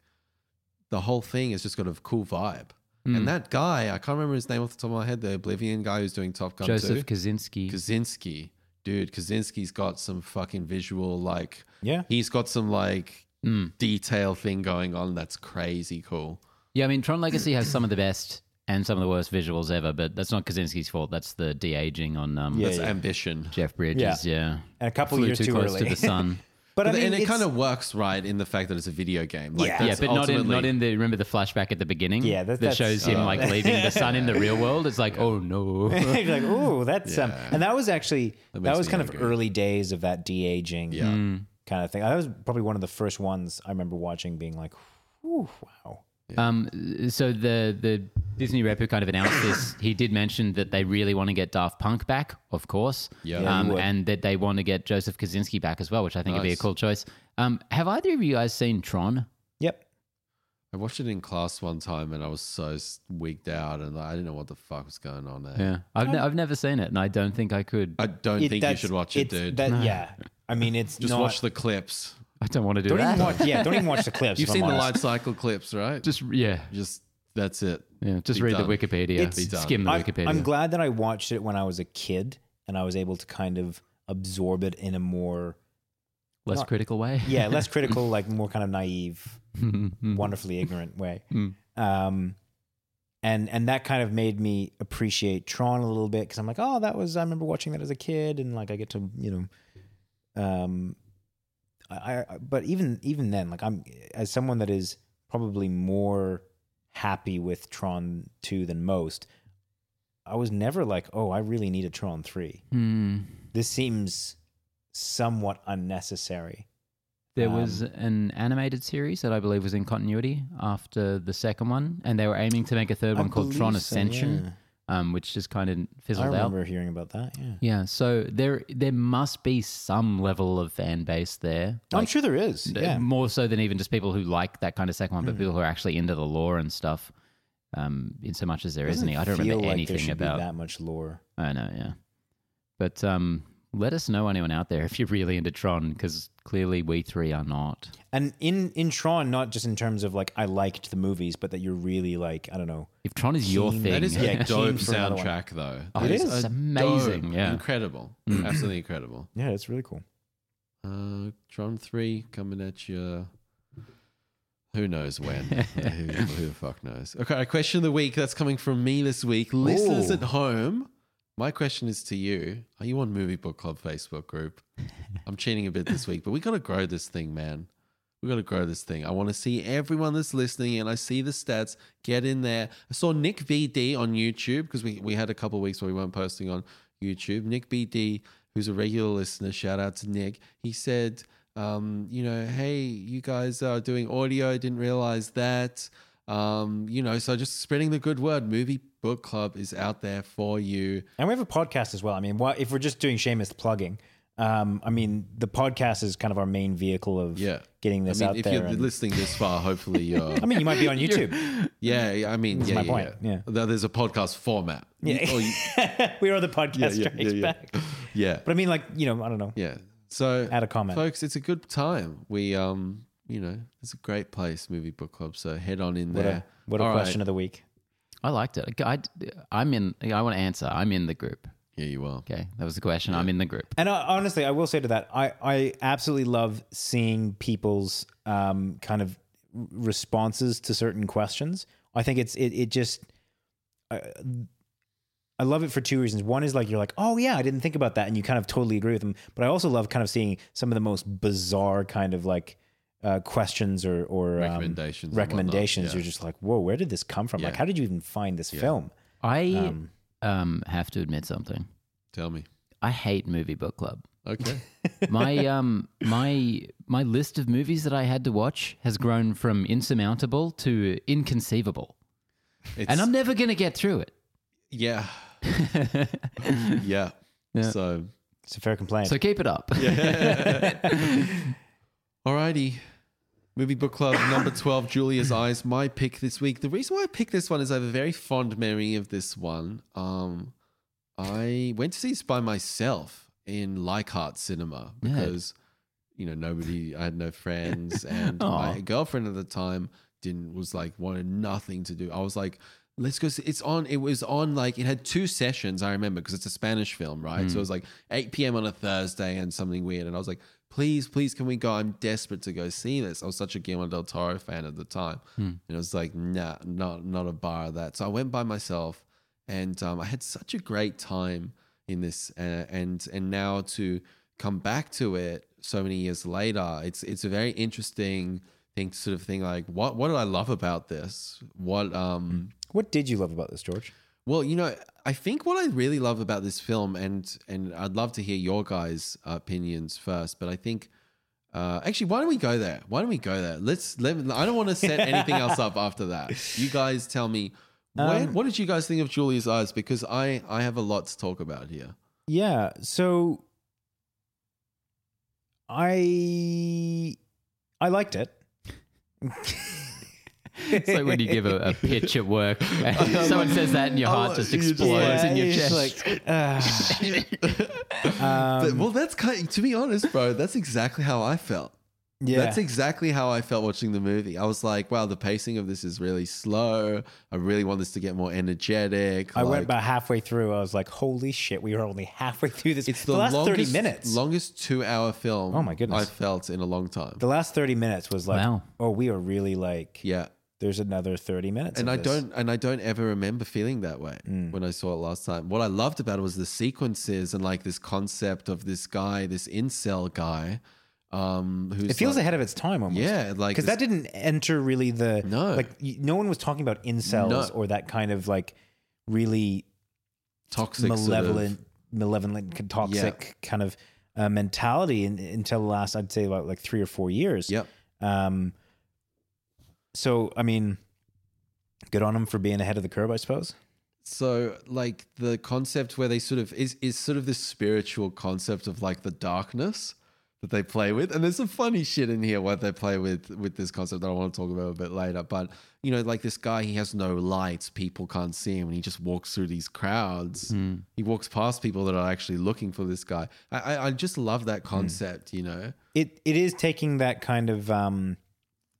The whole thing has just got a cool vibe. Mm. And that guy, I can't remember his name off the top of my head, the Oblivion guy who's doing Top Gun Joseph 2. Kosinski. Kosinski. Dude, Kosinski's got some fucking visual, like, Yeah. he's got some, like, Mm. detail thing going on that's crazy cool. Yeah, I mean Tron Legacy has some of the best and some of the worst visuals ever, but that's not Kosinski's fault. That's the de aging on um, Yeah, That's yeah. ambition. Jeff Bridges. Yeah, And a couple flew years too, too, close early. to the sun. but I mean, and it kind of works right in the fact that it's a video game. Like, Yeah. yeah, but not in not in the remember the flashback at the beginning. Yeah, that- that that's- shows him like leaving the sun in the real world. It's like, oh no. Like, oh, that's um, and that was actually That that, was me kind of early days of that de aging Yeah. Mm. kind of thing. That was probably one of the first ones I remember watching, being like, Whew, wow. Um, so the the Disney rep who kind of announced this, he did mention that they really want to get Daft Punk back, of course. Yeah. Yeah, um, you and that they want to get Joseph Kosinski back as well, which I think would be a cool choice. Um, have either of you guys seen Tron? Yep. I watched it in class one time and I was so s- wigged out and I didn't know what the fuck was going on there. Yeah, I've ne- I've never seen it, and I don't think I could. I don't It- think you should watch it, dude. That, yeah. I mean, it's Just not, watch the clips. I don't want to do Don't that. even watch. Yeah, don't even watch the clips. You've seen the honest. light cycle clips, right? Just yeah, just that's it. yeah. Just Be read done. the Wikipedia. It's- Be done. Skim the I, Wikipedia. I'm glad that I watched it when I was a kid and I was able to kind of absorb it in a more, Less not- critical way. yeah, less critical, like more kind of naive, wonderfully ignorant way. Mm. Um, and and that kind of made me appreciate Tron a little bit because I'm like, oh, that was I remember watching that as a kid, and like I get to you know, um, I, I but even even then, like I'm as someone that is probably more happy with Tron two than most. I was never like, oh, I really need a Tron three. Mm. This seems somewhat unnecessary. There Um, was an animated series that I believe was in continuity after the second one, and they were aiming to make a third I one called Tron so, Ascension, um, which just kind of fizzled out. I remember hearing about that. Yeah, Yeah, so there there must be some level of fan base there. I'm sure there is. Yeah, more so than even just people who like that kind of second one, but Mm. people who are actually into the lore and stuff. Um, in so much as there Doesn't not any, I don't remember like anything about. that much lore. I know, yeah. But um, let us know, anyone out there, if you're really into Tron, because clearly we three are not. And in in Tron, not just in terms of like I liked the movies, but that you're really like I don't know. If Tron is your thing, That is Yeah, a keen dope for another one. soundtrack, though. Oh, That it is. is. amazing, dope- yeah. incredible, absolutely incredible. Yeah, it's really cool. Uh, Tron three coming at you. Who knows when? who, who the fuck knows? Okay, a question of the week that's coming from me this week. Listeners Ooh. at home, my question is to you: Are you on Movie Book Club Facebook group? I'm cheating a bit this week, but we got to grow this thing, man. We got to grow this thing. I want to see everyone that's listening, and I see the stats. Get in there. I saw Nick VD on YouTube because we we had a couple of weeks where we weren't posting on YouTube. Nick BD, who's a regular listener, shout out to Nick. He said, um, you know, hey, you guys are doing audio. Didn't realize that. Um, you know, so just spreading the good word. Movie Book Club is out there for you. And we have a podcast as well. I mean, what if we're just doing shameless plugging? Um, I mean, the podcast is kind of our main vehicle of Yeah. getting I this mean, out if there. If you're and- listening this far, hopefully you're. I mean, you might be on YouTube. yeah, yeah, I mean, yeah, my yeah, point, yeah. Though There's a podcast format. Yeah. You- we are the podcast yeah, yeah, yeah. back. yeah, But I mean, like, you know, I don't know. yeah. So, Add a comment. folks. It's a good time. We, um, you know, it's a great place, movie book club. So head on in What there. a, what a All question right. of the week. I liked it. I, am in. I want to answer. I'm in the group. Yeah, you are. Okay, that was the question. I'm in the group. And uh, honestly, I will say to that, I, I absolutely love seeing people's um, kind of responses to certain questions. I think it's it it just I, I love it for two reasons. One is like you're like, oh yeah, I didn't think about that, and you kind of totally agree with them. But I also love kind of seeing some of the most bizarre kind of like uh, questions or or um, Recommendations and recommendations. yeah. You're just like, whoa, where did this come from? Like, how did you even find this film? I um, have to admit something. Tell me. I hate movie book club. Okay. My um my my list of movies that I had to watch has grown from insurmountable to inconceivable, It's, and I'm never gonna get through it. yeah, yeah. Yeah. So, It's a fair complaint. So keep it up. alrighty. Movie book club number 12, Julia's Eyes. My pick this week. The reason why I picked this one is I have a very fond memory of this one. Um, I went to see this by myself in Leichhardt Cinema Yeah. because, you know, nobody, I had no friends, and my girlfriend at the time didn't, was like, wanted nothing to do. I was like, let's go see, it's on, it was on like, it had two sessions, I remember, because it's a Spanish film, right? So it was like 8 p.m. on a Thursday and something weird. And I was like, please, please, can we go? I'm desperate to go see this. I was such a Guillermo del Toro fan at the time. And it was like, nah, not, not a bar of that. So I went by myself and um, I had such a great time in this. Uh, and, and now to come back to it so many years later, it's, it's a very interesting thing, sort of thing like, what, what did I love about this? What, um, what did you love about this, George? well, you know, I think what I really love about this film, and and I'd love to hear your guys' opinions first, but I think. Uh, actually, why don't we go there? Why don't we go there? Let's let. I don't want to set anything else up after that. You guys tell me. When, what did you guys think of Julia's Eyes? Because I I have a lot to talk about here. Yeah. So I I liked it. It's like when you give a, a pitch at work, and someone says that, and your heart just you just explodes in your chest. like, ah. But- well, that's kind. to be honest, bro, that's exactly how I felt. yeah. That's exactly how I felt watching the movie. I was like, wow, the pacing of this is really slow. I really want this to get more energetic. I like- went about halfway through. I was like, "Holy shit! We are only halfway through this. It's the, the, last longest, thirty minutes. longest two-hour film. Oh my goodness. I felt in a long time. the last thirty minutes was like, Wow. oh, we are really like. yeah, There's another thirty minutes, and I this. don't, and I don't ever remember feeling that way Mm. when I saw it last time. What I loved about it was the sequences and like this concept of this guy, this incel guy, um, who's It feels like, ahead of its time almost. yeah, like because that didn't enter really the No. like no one was talking about incels No. or that kind of like really toxic, sort of- malevolent, malevolent, toxic kind of uh, mentality in, until the last, I'd say, about like three or four years. Yep. Um. So I mean, good on them for being ahead of the curve, I suppose. So like the concept where they sort of is is sort of this spiritual concept of like the darkness that they play with. And there's some funny shit in here what they play with with this concept that I want to talk about a bit later. But you know, like this guy, he has no lights, people can't see him, and he just walks through these crowds. He walks past people that are actually looking for this guy. I I, I just love that concept, you know. It it is taking that kind of um,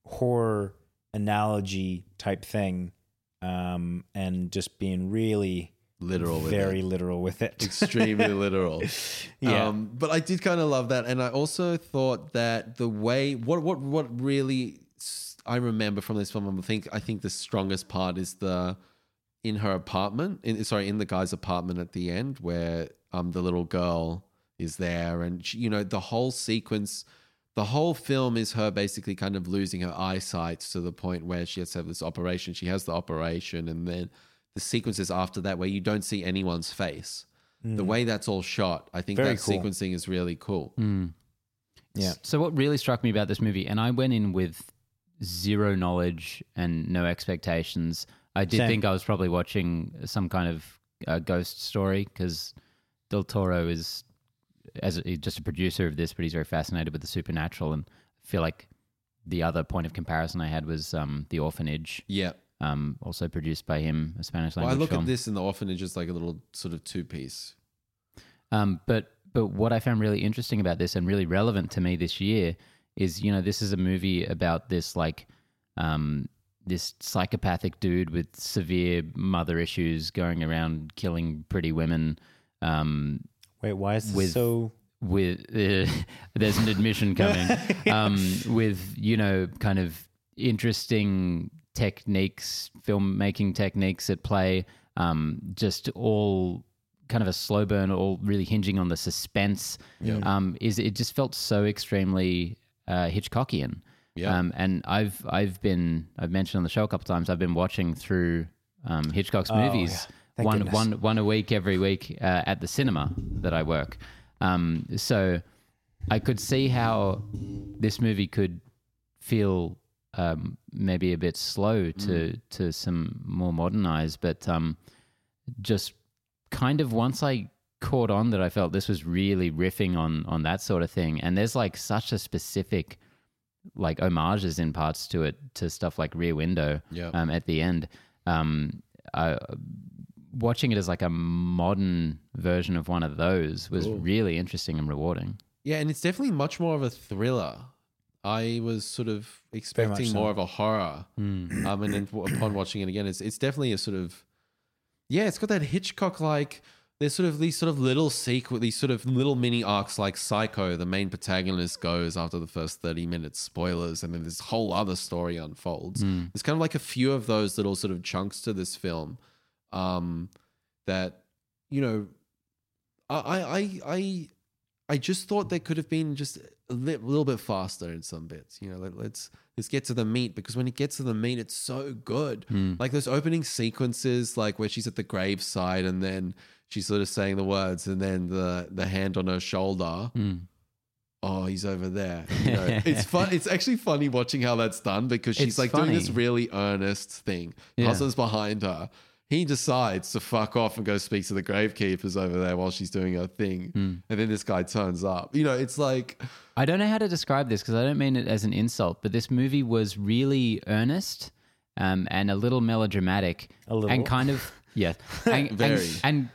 horror analogy type thing, um, and just being really Literal with very it. literal with it. extremely literal. Yeah. Um, but I did kind of love that, and I also thought that the way what what what really I remember from this film, I think I think the strongest part is the in her apartment, in sorry, in the guy's apartment at the end, where um the little girl is there, and she, you know the whole sequence. The whole film is her basically kind of losing her eyesight to the point where she has to have this operation. She has the operation, and then the sequences after that where you don't see anyone's face. The way that's all shot, I think. Very that cool. sequencing is really cool. Yeah. So what really struck me about this movie, and I went in with zero knowledge and no expectations. I did Same. think I was probably watching some kind of uh, ghost story because Del Toro is as a, just a producer of this, but he's very fascinated with the supernatural, and I feel like the other point of comparison I had was um, The Orphanage, Yeah. um, also produced by him, a Spanish language. Well, I look film. at this in the orphanage as like a little sort of two piece. Um, but but what I found really interesting about this and really relevant to me this year is you know this is a movie about this like um, this psychopathic dude with severe mother issues going around killing pretty women. Um, Wait, why is this With- so? with uh, there's an admission coming um, with you know kind of interesting techniques filmmaking techniques at play um, just all kind of a slow burn all really hinging on the suspense um, is it just felt so extremely uh, hitchcockian Yeah. um, and I've I've been I've mentioned on the show a couple times I've been watching through um, Hitchcock's movies Oh, yeah. Thank one goodness. one one a week every week uh, at the cinema that I work. Um, so I could see how this movie could feel um, maybe a bit slow to to some more modern eyes, but um, just kind of once I caught on that I felt this was really riffing on on that sort of thing, and there's like such a specific like homages in parts to it to stuff like Rear Window Yeah. um, at the end. Um, I, watching it as like a modern version of one of those was really interesting and rewarding. Yeah, and it's definitely much more of a thriller. I was sort of expecting so. more of a horror. Hmm. Um, and then upon watching it again, it's it's definitely a sort of yeah, it's got that Hitchcock like. There's sort of these sort of little sequ these sort of little mini arcs like Psycho. The main protagonist goes after the first thirty minutes, spoilers, and then this whole other story unfolds. There's kind of like a few of those little sort of chunks to this film, um, that you know, I I I I, just thought they could have been just a li- little bit faster in some bits. You know, let, let's let's get to the meat because when it gets to the meat, it's so good. Like those opening sequences, like where she's at the graveside and then she's sort of saying the words, and then the the hand on her shoulder. Oh, he's over there. You know, it's fun. It's actually funny watching how that's done because she's It's like doing this really earnest thing. Yeah. Husband's behind her. He decides to fuck off and go speak to the gravekeepers over there while she's doing her thing. Hmm. And then this guy turns up. You know, it's like, I don't know how to describe this because I don't mean it as an insult, but this movie was really earnest um, and a little melodramatic, A little? and kind of yeah, and, Very. and, and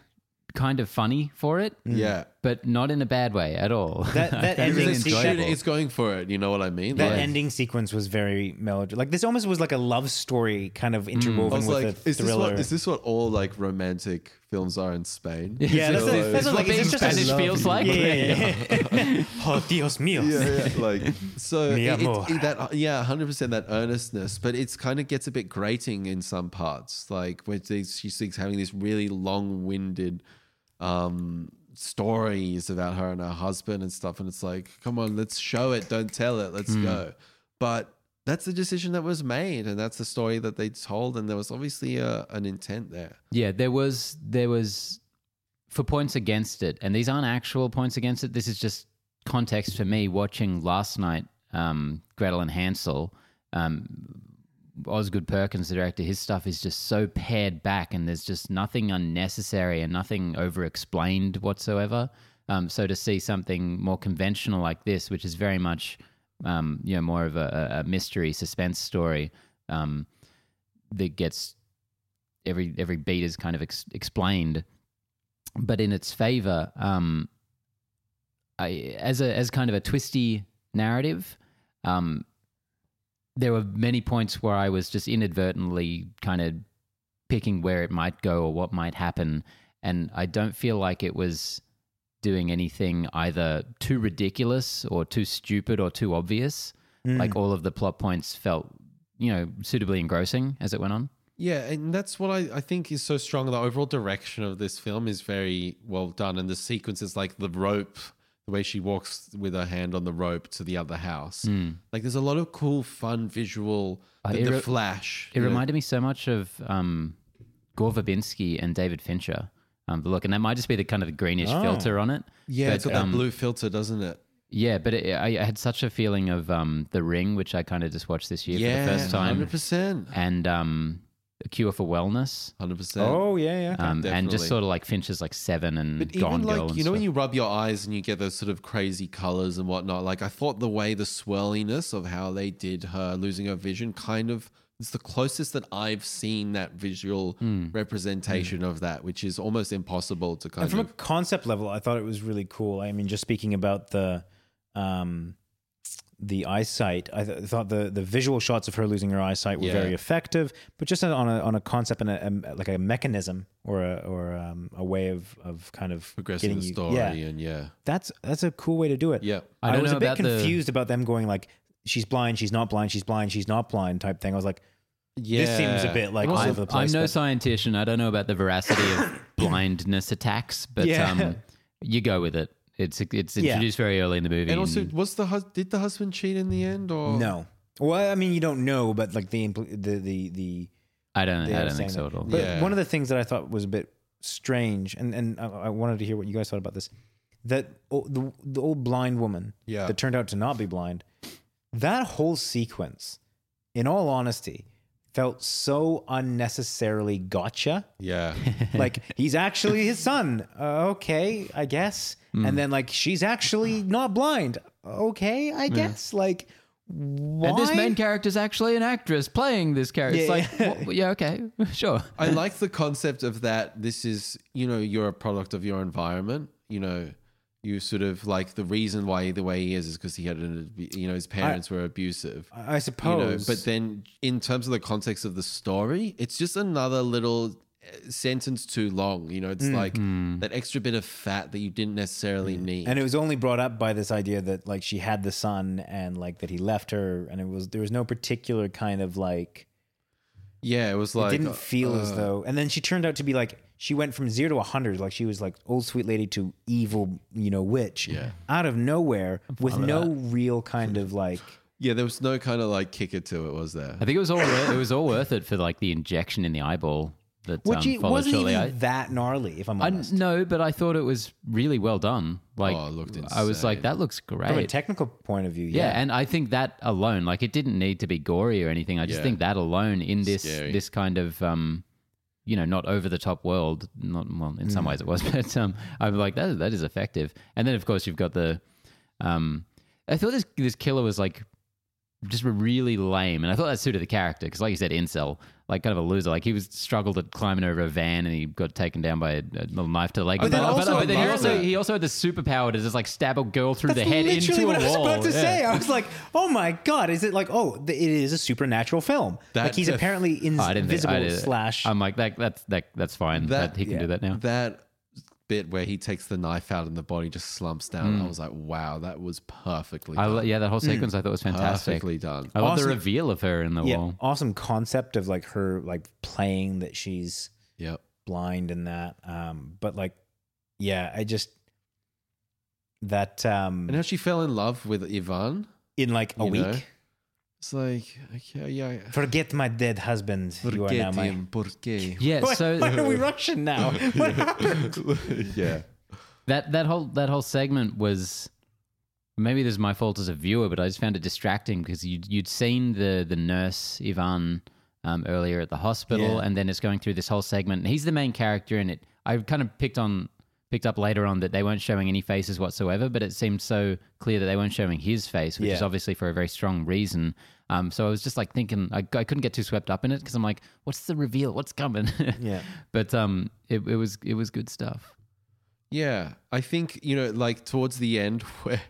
kind of funny for it, mm. yeah. but not in a bad way at all. That- that ending It's, sequence- it's going for it. You know what I mean? That Like, ending sequence was very melodramatic. Like this almost was like a love story kind of mm. I interwoven was with like, a is this, thriller. what, is this what all like romantic films are in Spain? yeah, that's, So, a, that's like- a, like, being it's just a Spanish love- feels like? Yeah, yeah, yeah. oh, Dios mío. yeah, yeah, like so Mi it- it- amor. it- that yeah, hundred percent that earnestness, but it's kind of gets a bit grating in some parts, like when they, she keeps having this really long-winded um, stories about her and her husband and stuff, and it's like, come on, let's show it, don't tell it, let's go. But that's the decision that was made, and that's the story that they told, and there was obviously a, an intent there. Yeah, there was there was for points against it, and these aren't actual points against it. This is just context for me watching last night. Um, Gretel and Hansel, um, Osgood Perkins, the director, his stuff is just so pared back, and there's just nothing unnecessary and nothing over explained whatsoever. Um, so to see something more conventional like this, which is very much, um, you know, more of a, a mystery suspense story, um, that gets every every beat is kind of ex- explained, but in its favor, um, I as a as kind of a twisty narrative, um, there were many points where I was just inadvertently kind of picking where it might go or what might happen, and I don't feel like it was doing anything either too ridiculous or too stupid or too obvious. Mm. Like all of the plot points felt, you know, suitably engrossing as it went on. Yeah, and that's what I, I think is so strong. The overall direction of this film is very well done, and the sequences like the rope the way she walks with her hand on the rope to the other house. Like there's a lot of cool, fun visual. Uh, the, it the flash. It you know? reminded me so much of um, Gore Verbinski and David Fincher. Um, the look, and that might just be the kind of the greenish Oh. filter on it. Yeah, but, it's got that um, blue filter, doesn't it? Yeah, but it, I, I had such a feeling of um, The Ring, which I kind of just watched this year yeah, for the first time, Hundred percent. and um, Cure for Wellness, Hundred percent. Oh yeah, yeah. um, and just sort of like Fincher's like Seven and But Gone even Girl. like and you know when you rub your eyes and you get those sort of crazy colors and whatnot. Like I thought the way the swirliness of how they did her losing her vision kind of it's the closest that I've seen that visual Hmm. representation of that, which is almost impossible to kind And from a concept level, I thought it was really cool. I mean, just speaking about the um, the eyesight, I th- thought the the visual shots of her losing her eyesight were Yeah. very effective. But just on a on a concept and a, a like a mechanism or a or um, a way of of kind of progressing the you- story Yeah, and yeah, that's that's a cool way to do it. yeah. I I, was a bit about the- confused about them going like she's blind, she's not blind, she's blind, she's not blind type thing. I was like, Yeah, this seems a bit like all I'm, over the I'm no but- scientist. I don't know about the veracity of blindness attacks, but Yeah. um, you go with it. It's it's Yeah. introduced very early in the movie. And also, and- was the hus- did the husband cheat in the end or no. Well, I mean, you don't know, but like the impl- the the the I don't. they I are don't think so at all. But Yeah. one of the things that I thought was a bit strange, and and I, I wanted to hear what you guys thought about this, that o- the the old blind woman Yeah. that turned out to not be blind, that whole sequence, in all honesty, felt so unnecessarily gotcha. yeah, like he's actually his son. Uh, okay, I guess. Hmm. And then like she's actually not blind. Okay, I guess. Like why? And this main character is actually an actress playing this character. It's Yeah, like, yeah. what- yeah, okay, sure. I like the concept of that. This is, you know, you're a product of your environment. You know, you sort of like the reason why the way he is is because he had an, you know, his parents were abusive. I You know, suppose. but then in terms of the context of the story, it's just another little uh, sentence too long. You know, it's like that extra bit of fat that you didn't necessarily need. and it was only brought up by this idea that like she had the son and like that he left her and it was there was no particular kind of like yeah, it was like it didn't feel as uh, though and then she turned out to be like she went from zero to 100 like she was like old sweet lady to evil you know witch Yeah. out of nowhere with no real kind of like yeah, there was no kind of like kicker to it, was there? I think it was all worth, it was all worth it for like the injection in the eyeball that which um, it followed wasn't shortly. even I, that gnarly if i'm I honest no, but I thought it was really well done. Like Oh, it looked I was like, that looks great from a technical point of view yeah. yeah, and I think that alone, like it didn't need to be gory or anything. I just Yeah. think that alone in this Scary. this kind of um, you know, not over the top world. Not well, in Mm. some ways it was, but um, I'm like that that is effective. And then of course you've got the um, I thought this this killer was like just really lame, and I thought that suited the character because, like you said, incel, like kind of a loser. Like he was struggled at climbing over a van, and he got taken down by a, a little knife to oh, the leg. But then also then he also he also had the superpower to just like stab a girl through That's the head literally into what a I was wall. about to Yeah. say. I was like, "Oh my god, is it like oh, it is a supernatural film? That like he's def- apparently Oh, I think- invisible slash." I'm like that. That's that. That's fine. That, he can yeah. do that now. That bit where he takes the knife out and the body just slumps down, I was like, wow, that was perfectly Mm. I done. yeah, that whole sequence I thought was fantastic. Perfectly done. I love the reveal of her in the yeah, wall. awesome concept of like her like playing that she's Yep. blind and that. Um, but like, yeah, I just that um And how she fell in love with Ivan. in like a week. know, It's like, okay, yeah. Forget my dead husband. you are now Forget my. him, porque. Yeah, Why, so why are we Russian now? What happened? yeah. that that whole that whole segment was maybe this is my fault as a viewer, but I just found it distracting because you'd you'd seen the the nurse Ivan um, earlier at the hospital, Yeah. and then it's going through this whole segment. And he's the main character in it. I kind of picked on picked up later on that they weren't showing any faces whatsoever, but it seemed so clear that they weren't showing his face, which is obviously for a very strong reason. Um, so I was just like thinking, I, I couldn't get too swept up in it because I'm like, what's the reveal? What's coming? Yeah. But um, it, it was it was good stuff. Yeah. I think, you know, like towards the end where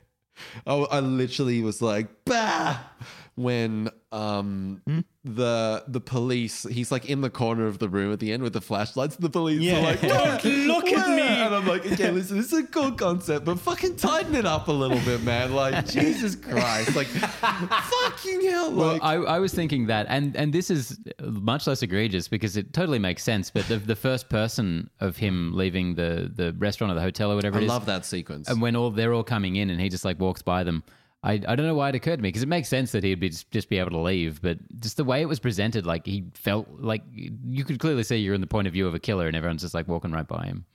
I, I literally was like, bah, when um Hmm? the the police he's like in the corner of the room at the end with the flashlights and the police Yeah. are like Don't look at me. and i'm like okay listen this is a cool concept but fucking tighten it up a little bit man like jesus christ like fucking hell Well, like I, I was thinking that, and and this is much less egregious because it totally makes sense. But the, the first person of him leaving the the restaurant or the hotel or whatever I it is, love that sequence and when all they're all coming in, and he just like walks by them. I, I don't know why it occurred to me because it makes sense that he'd be just, just be able to leave, but just the way it was presented, like he felt like you could clearly see you're in the point of view of a killer, and everyone's just like walking right by him.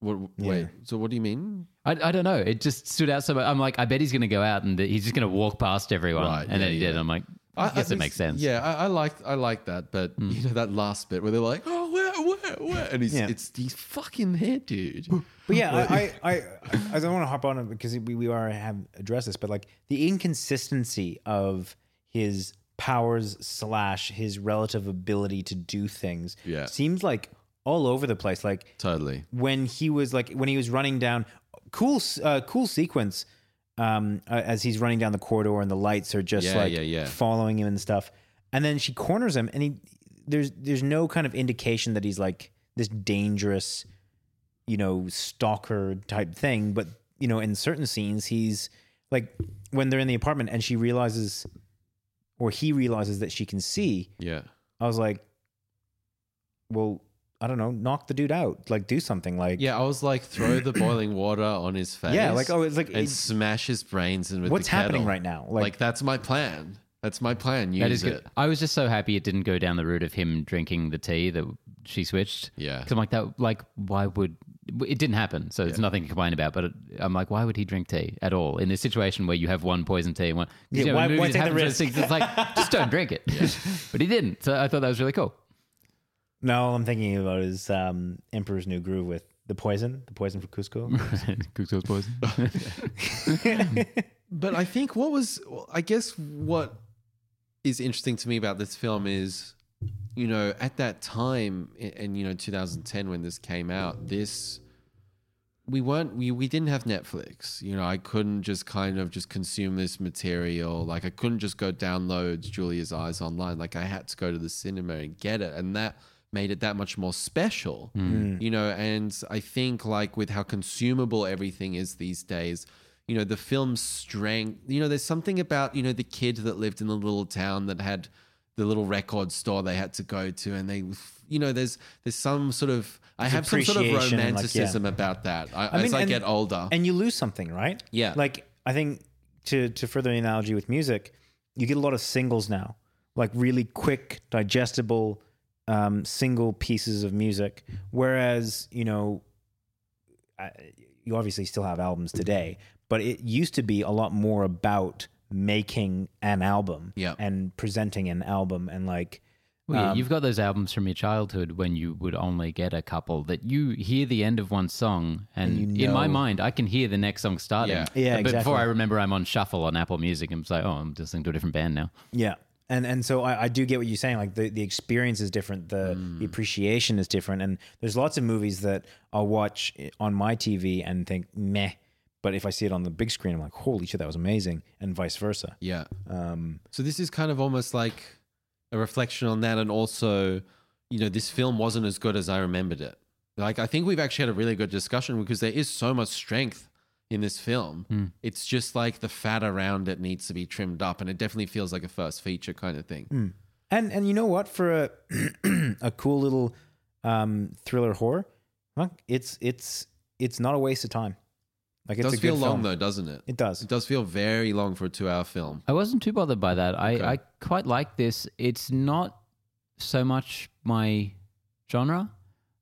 what, wait so what do you mean I, I don't know. It just stood out so much. I'm like, I bet he's going to go out and he's just going to walk past everyone. Right, and then yeah, he did. yeah. I'm like, I, guess it makes sense. Yeah, I, I like I like that, but hmm. you know that last bit where they're like, "Oh, where?" and he's Yeah. it's he's fucking there, dude. But yeah, I, I, I, I don't want to hop on it because we, we are have addressed this, but like the inconsistency of his powers slash his relative ability to do things Yeah. seems like all over the place. Like totally. when he was like when he was running down, cool, uh, cool sequence. Um, uh, as he's running down the corridor and the lights are just Yeah, like yeah, yeah. following him and stuff, and then she corners him, and he there's there's no kind of indication that he's like this dangerous you know, stalker type thing. But, you know, in certain scenes, he's like when they're in the apartment and she realizes, or he realizes that she can see. Yeah. I was like, well, I don't know, knock the dude out. Like, do something. Like, Yeah, I was like, throw the boiling water on his face. Yeah, like, oh, it's like- and it- smash his brains in with what's happening right now? Like, Like, that's my plan. That's my plan. Use That is it. good. I was just so happy it didn't go down the route of him drinking the tea that she switched. Yeah. Because I'm like that. Like, why would it didn't happen? So it's nothing to complain about. But it, I'm like, why would he drink tea at all in this situation where you have one poison tea and one? 'cause, Yeah, you know, why- in why movies, take the happens with risk? things, It's like just don't drink it. But he didn't. So I thought that was really cool. no, all I'm thinking about is um, Emperor's New Groove with the poison, the poison for Kuzco. Kuzco's poison. But I think what was, well, I guess, what is interesting to me about this film is, you know, at that time, and you know, 2010 when this came out, this we weren't, we we didn't have Netflix. You know, I couldn't just kind of just consume this material. Like I couldn't just go download Julia's Eyes online. Like I had to go to the cinema and get it, and that made it that much more special. Mm. You know, and I think like with how consumable everything is these days you know the film's strength you know there's something about you know the kid that lived in the little town that had the little record store they had to go to and they you know there's there's some sort of i have some sort of and, like, yeah. romanticism about that I, I as i and- get older and you lose something, right? Yeah. Like I think to to further the analogy with music, you get a lot of singles now, like really quick, digestible, um, single pieces of music. Whereas you know, I, you obviously still have albums today, but it used to be a lot more about making an album Yeah. and presenting an album and like Well, yeah, Um, you've got those albums from your childhood when you would only get a couple that you hear the end of one song, and, you in my mind, I can hear the next song starting. Yeah. Yeah, But exactly. before I remember, I'm on shuffle on Apple Music, and it's like, oh, I'm listening to a different band now. Yeah. And and so I, I do get what you're saying. Like the, the experience is different, the the appreciation is different. And there's lots of movies that I'll watch on my TV and think meh, but if I see it on the big screen, I'm like, holy shit, that was amazing, and vice versa. yeah Um, so this is kind of almost like a reflection on that and also you know this film wasn't as good as i remembered it like i think we've actually had a really good discussion because there is so much strength in this film it's just like the fat around it needs to be trimmed up and it definitely feels like a first feature kind of thing and and you know what? For a a cool little um, thriller horror, it's it's it's not a waste of time. Like it it's does a good feel long film. though doesn't it It does. it does feel very long for a two-hour film I wasn't too bothered by that. I, I quite like this. It's not so much my genre.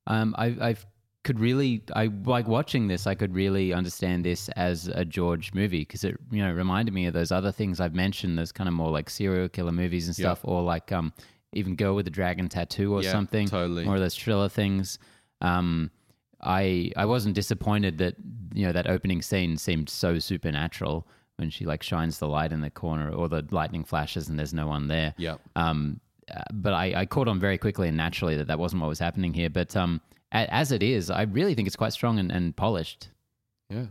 Um, I I could really I like watching this. I could really understand this as a George movie because it you know reminded me of those other things I've mentioned. Those kind of more like serial killer movies and stuff, or like um even Girl with the Dragon Tattoo or Yeah, something. totally. More of those thriller things. Um, I I wasn't disappointed that you know that opening scene seemed so supernatural when she like shines the light in the corner or the lightning flashes and there's no one there. yeah Um, uh, but I, I caught on very quickly and naturally that that wasn't what was happening here. But um, a, as it is, I really think it's quite strong and, and polished. yeah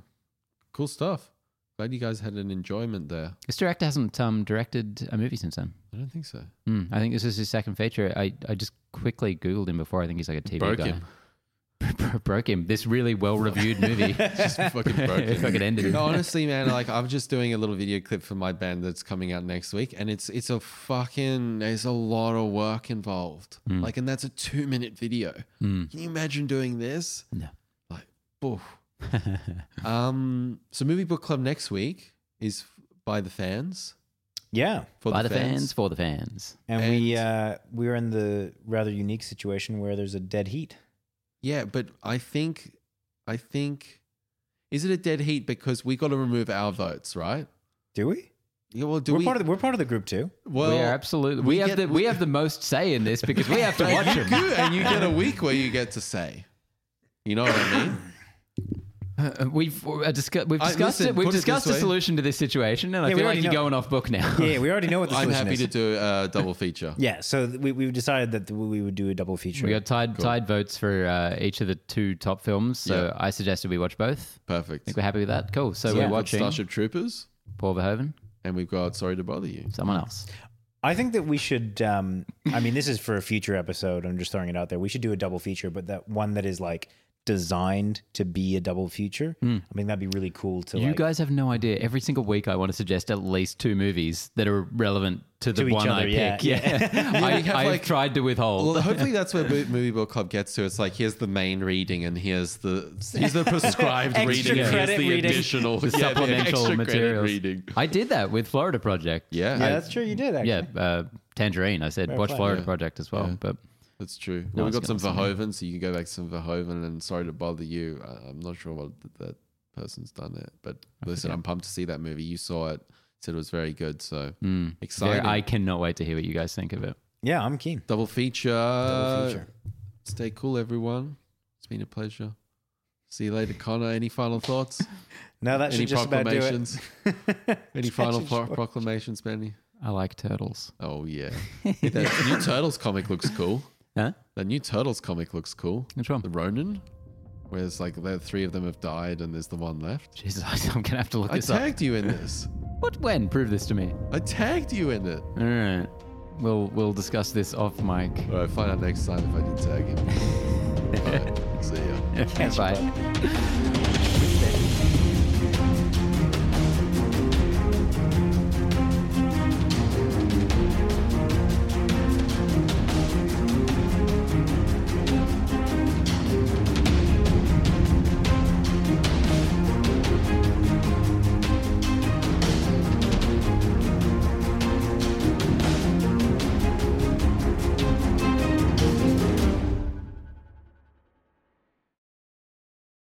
cool stuff glad you guys had an enjoyment there. This director hasn't um, directed a movie since then. I don't think so. Hmm, I think this is his second feature. I, I just quickly Googled him before. I think he's like a TV Broke guy. him. Broke him. This really well reviewed movie. Just fucking broke It it. fucking ended. No, honestly, man, like I'm just doing a little video clip for my band that's coming out next week, and it's it's a fucking there's a lot of work involved. Hmm. Like, and that's a two minute video. Can you imagine doing this? No. Like, oof. um. So, movie book club next week is by the fans Yeah. for By the fans, for the fans. And, we And- uh, we're in the rather unique situation where there's a dead heat. Yeah, but I think, I think, is it a dead heat because we got to remove our votes, right? Do we? Yeah. Well, do we're we? part of the, we're part of the group too. well, we are absolutely. We, we have get- the we have the most say in this because we have to watch them. do, and you get a week where you get to say. You know what I mean? Uh, We've uh, discuss, we've I- discussed listen, it. We've put it discussed a way. solution to this situation, and I Yeah, we feel like you're going off book now. Yeah, we already know what the solution is. I'm happy is. to do a double feature. Yeah, so we we decided that we would do a double feature. We got tied tied votes for uh, each of the two top films, so Yeah. I suggested we watch both. Perfect. I think we're happy with that. Cool. So Yeah. we're We've watching Starship Troopers, Paul Verhoeven, and we've got Sorry to Bother You. someone else. I think that we should. Um, I mean, this is for a future episode. I'm just throwing it out there. We should do a double feature, but that one that is like designed to be a double feature. I think that'd be really cool to. You like, guys have no idea. Every single week, I want to suggest at least two movies that are relevant to the To each one I other, yeah, pick. Yeah, I, have, I've like- tried to withhold. Well, hopefully that's where Movie Book Club gets to. It's like here's the main reading, and here's the here's the prescribed reading, and here's the reading. additional the yeah, supplemental extra credit materials. reading. I did that with Florida Project. Yeah, yeah, I- that's true. You did actually. Yeah, uh, Tangerine. I said Fair watch play. Florida Yeah. Project as well, Yeah. but That's true. No well, we've got some gonna Verhoeven, so you can go back to some Verhoeven. And sorry to bother you. I, I'm not sure what that person's done it, but listen, forget. I'm pumped to see that movie. You saw it, said it was very good. So mm, excited. I cannot wait to hear what you guys think of it. yeah, I'm keen. Double feature. Double feature. Stay cool, everyone. It's been a pleasure. See you later, Connor. Any final thoughts? No, that Any should just about do it. proclamations? Any final pro- proclamations, Benny? I like turtles. Oh yeah, that new Turtles comic looks cool. Huh? That new Turtles comic looks cool. Which one? The Ronin, where it's like the three of them have died and there's the one left. Jesus, I'm gonna have to look I this up. tagged you in this. What? When? Prove this to me. I tagged you in it. All right. We'll we'll discuss this off mic. All right, find out next time if I did tag him. All right, see ya. Bye.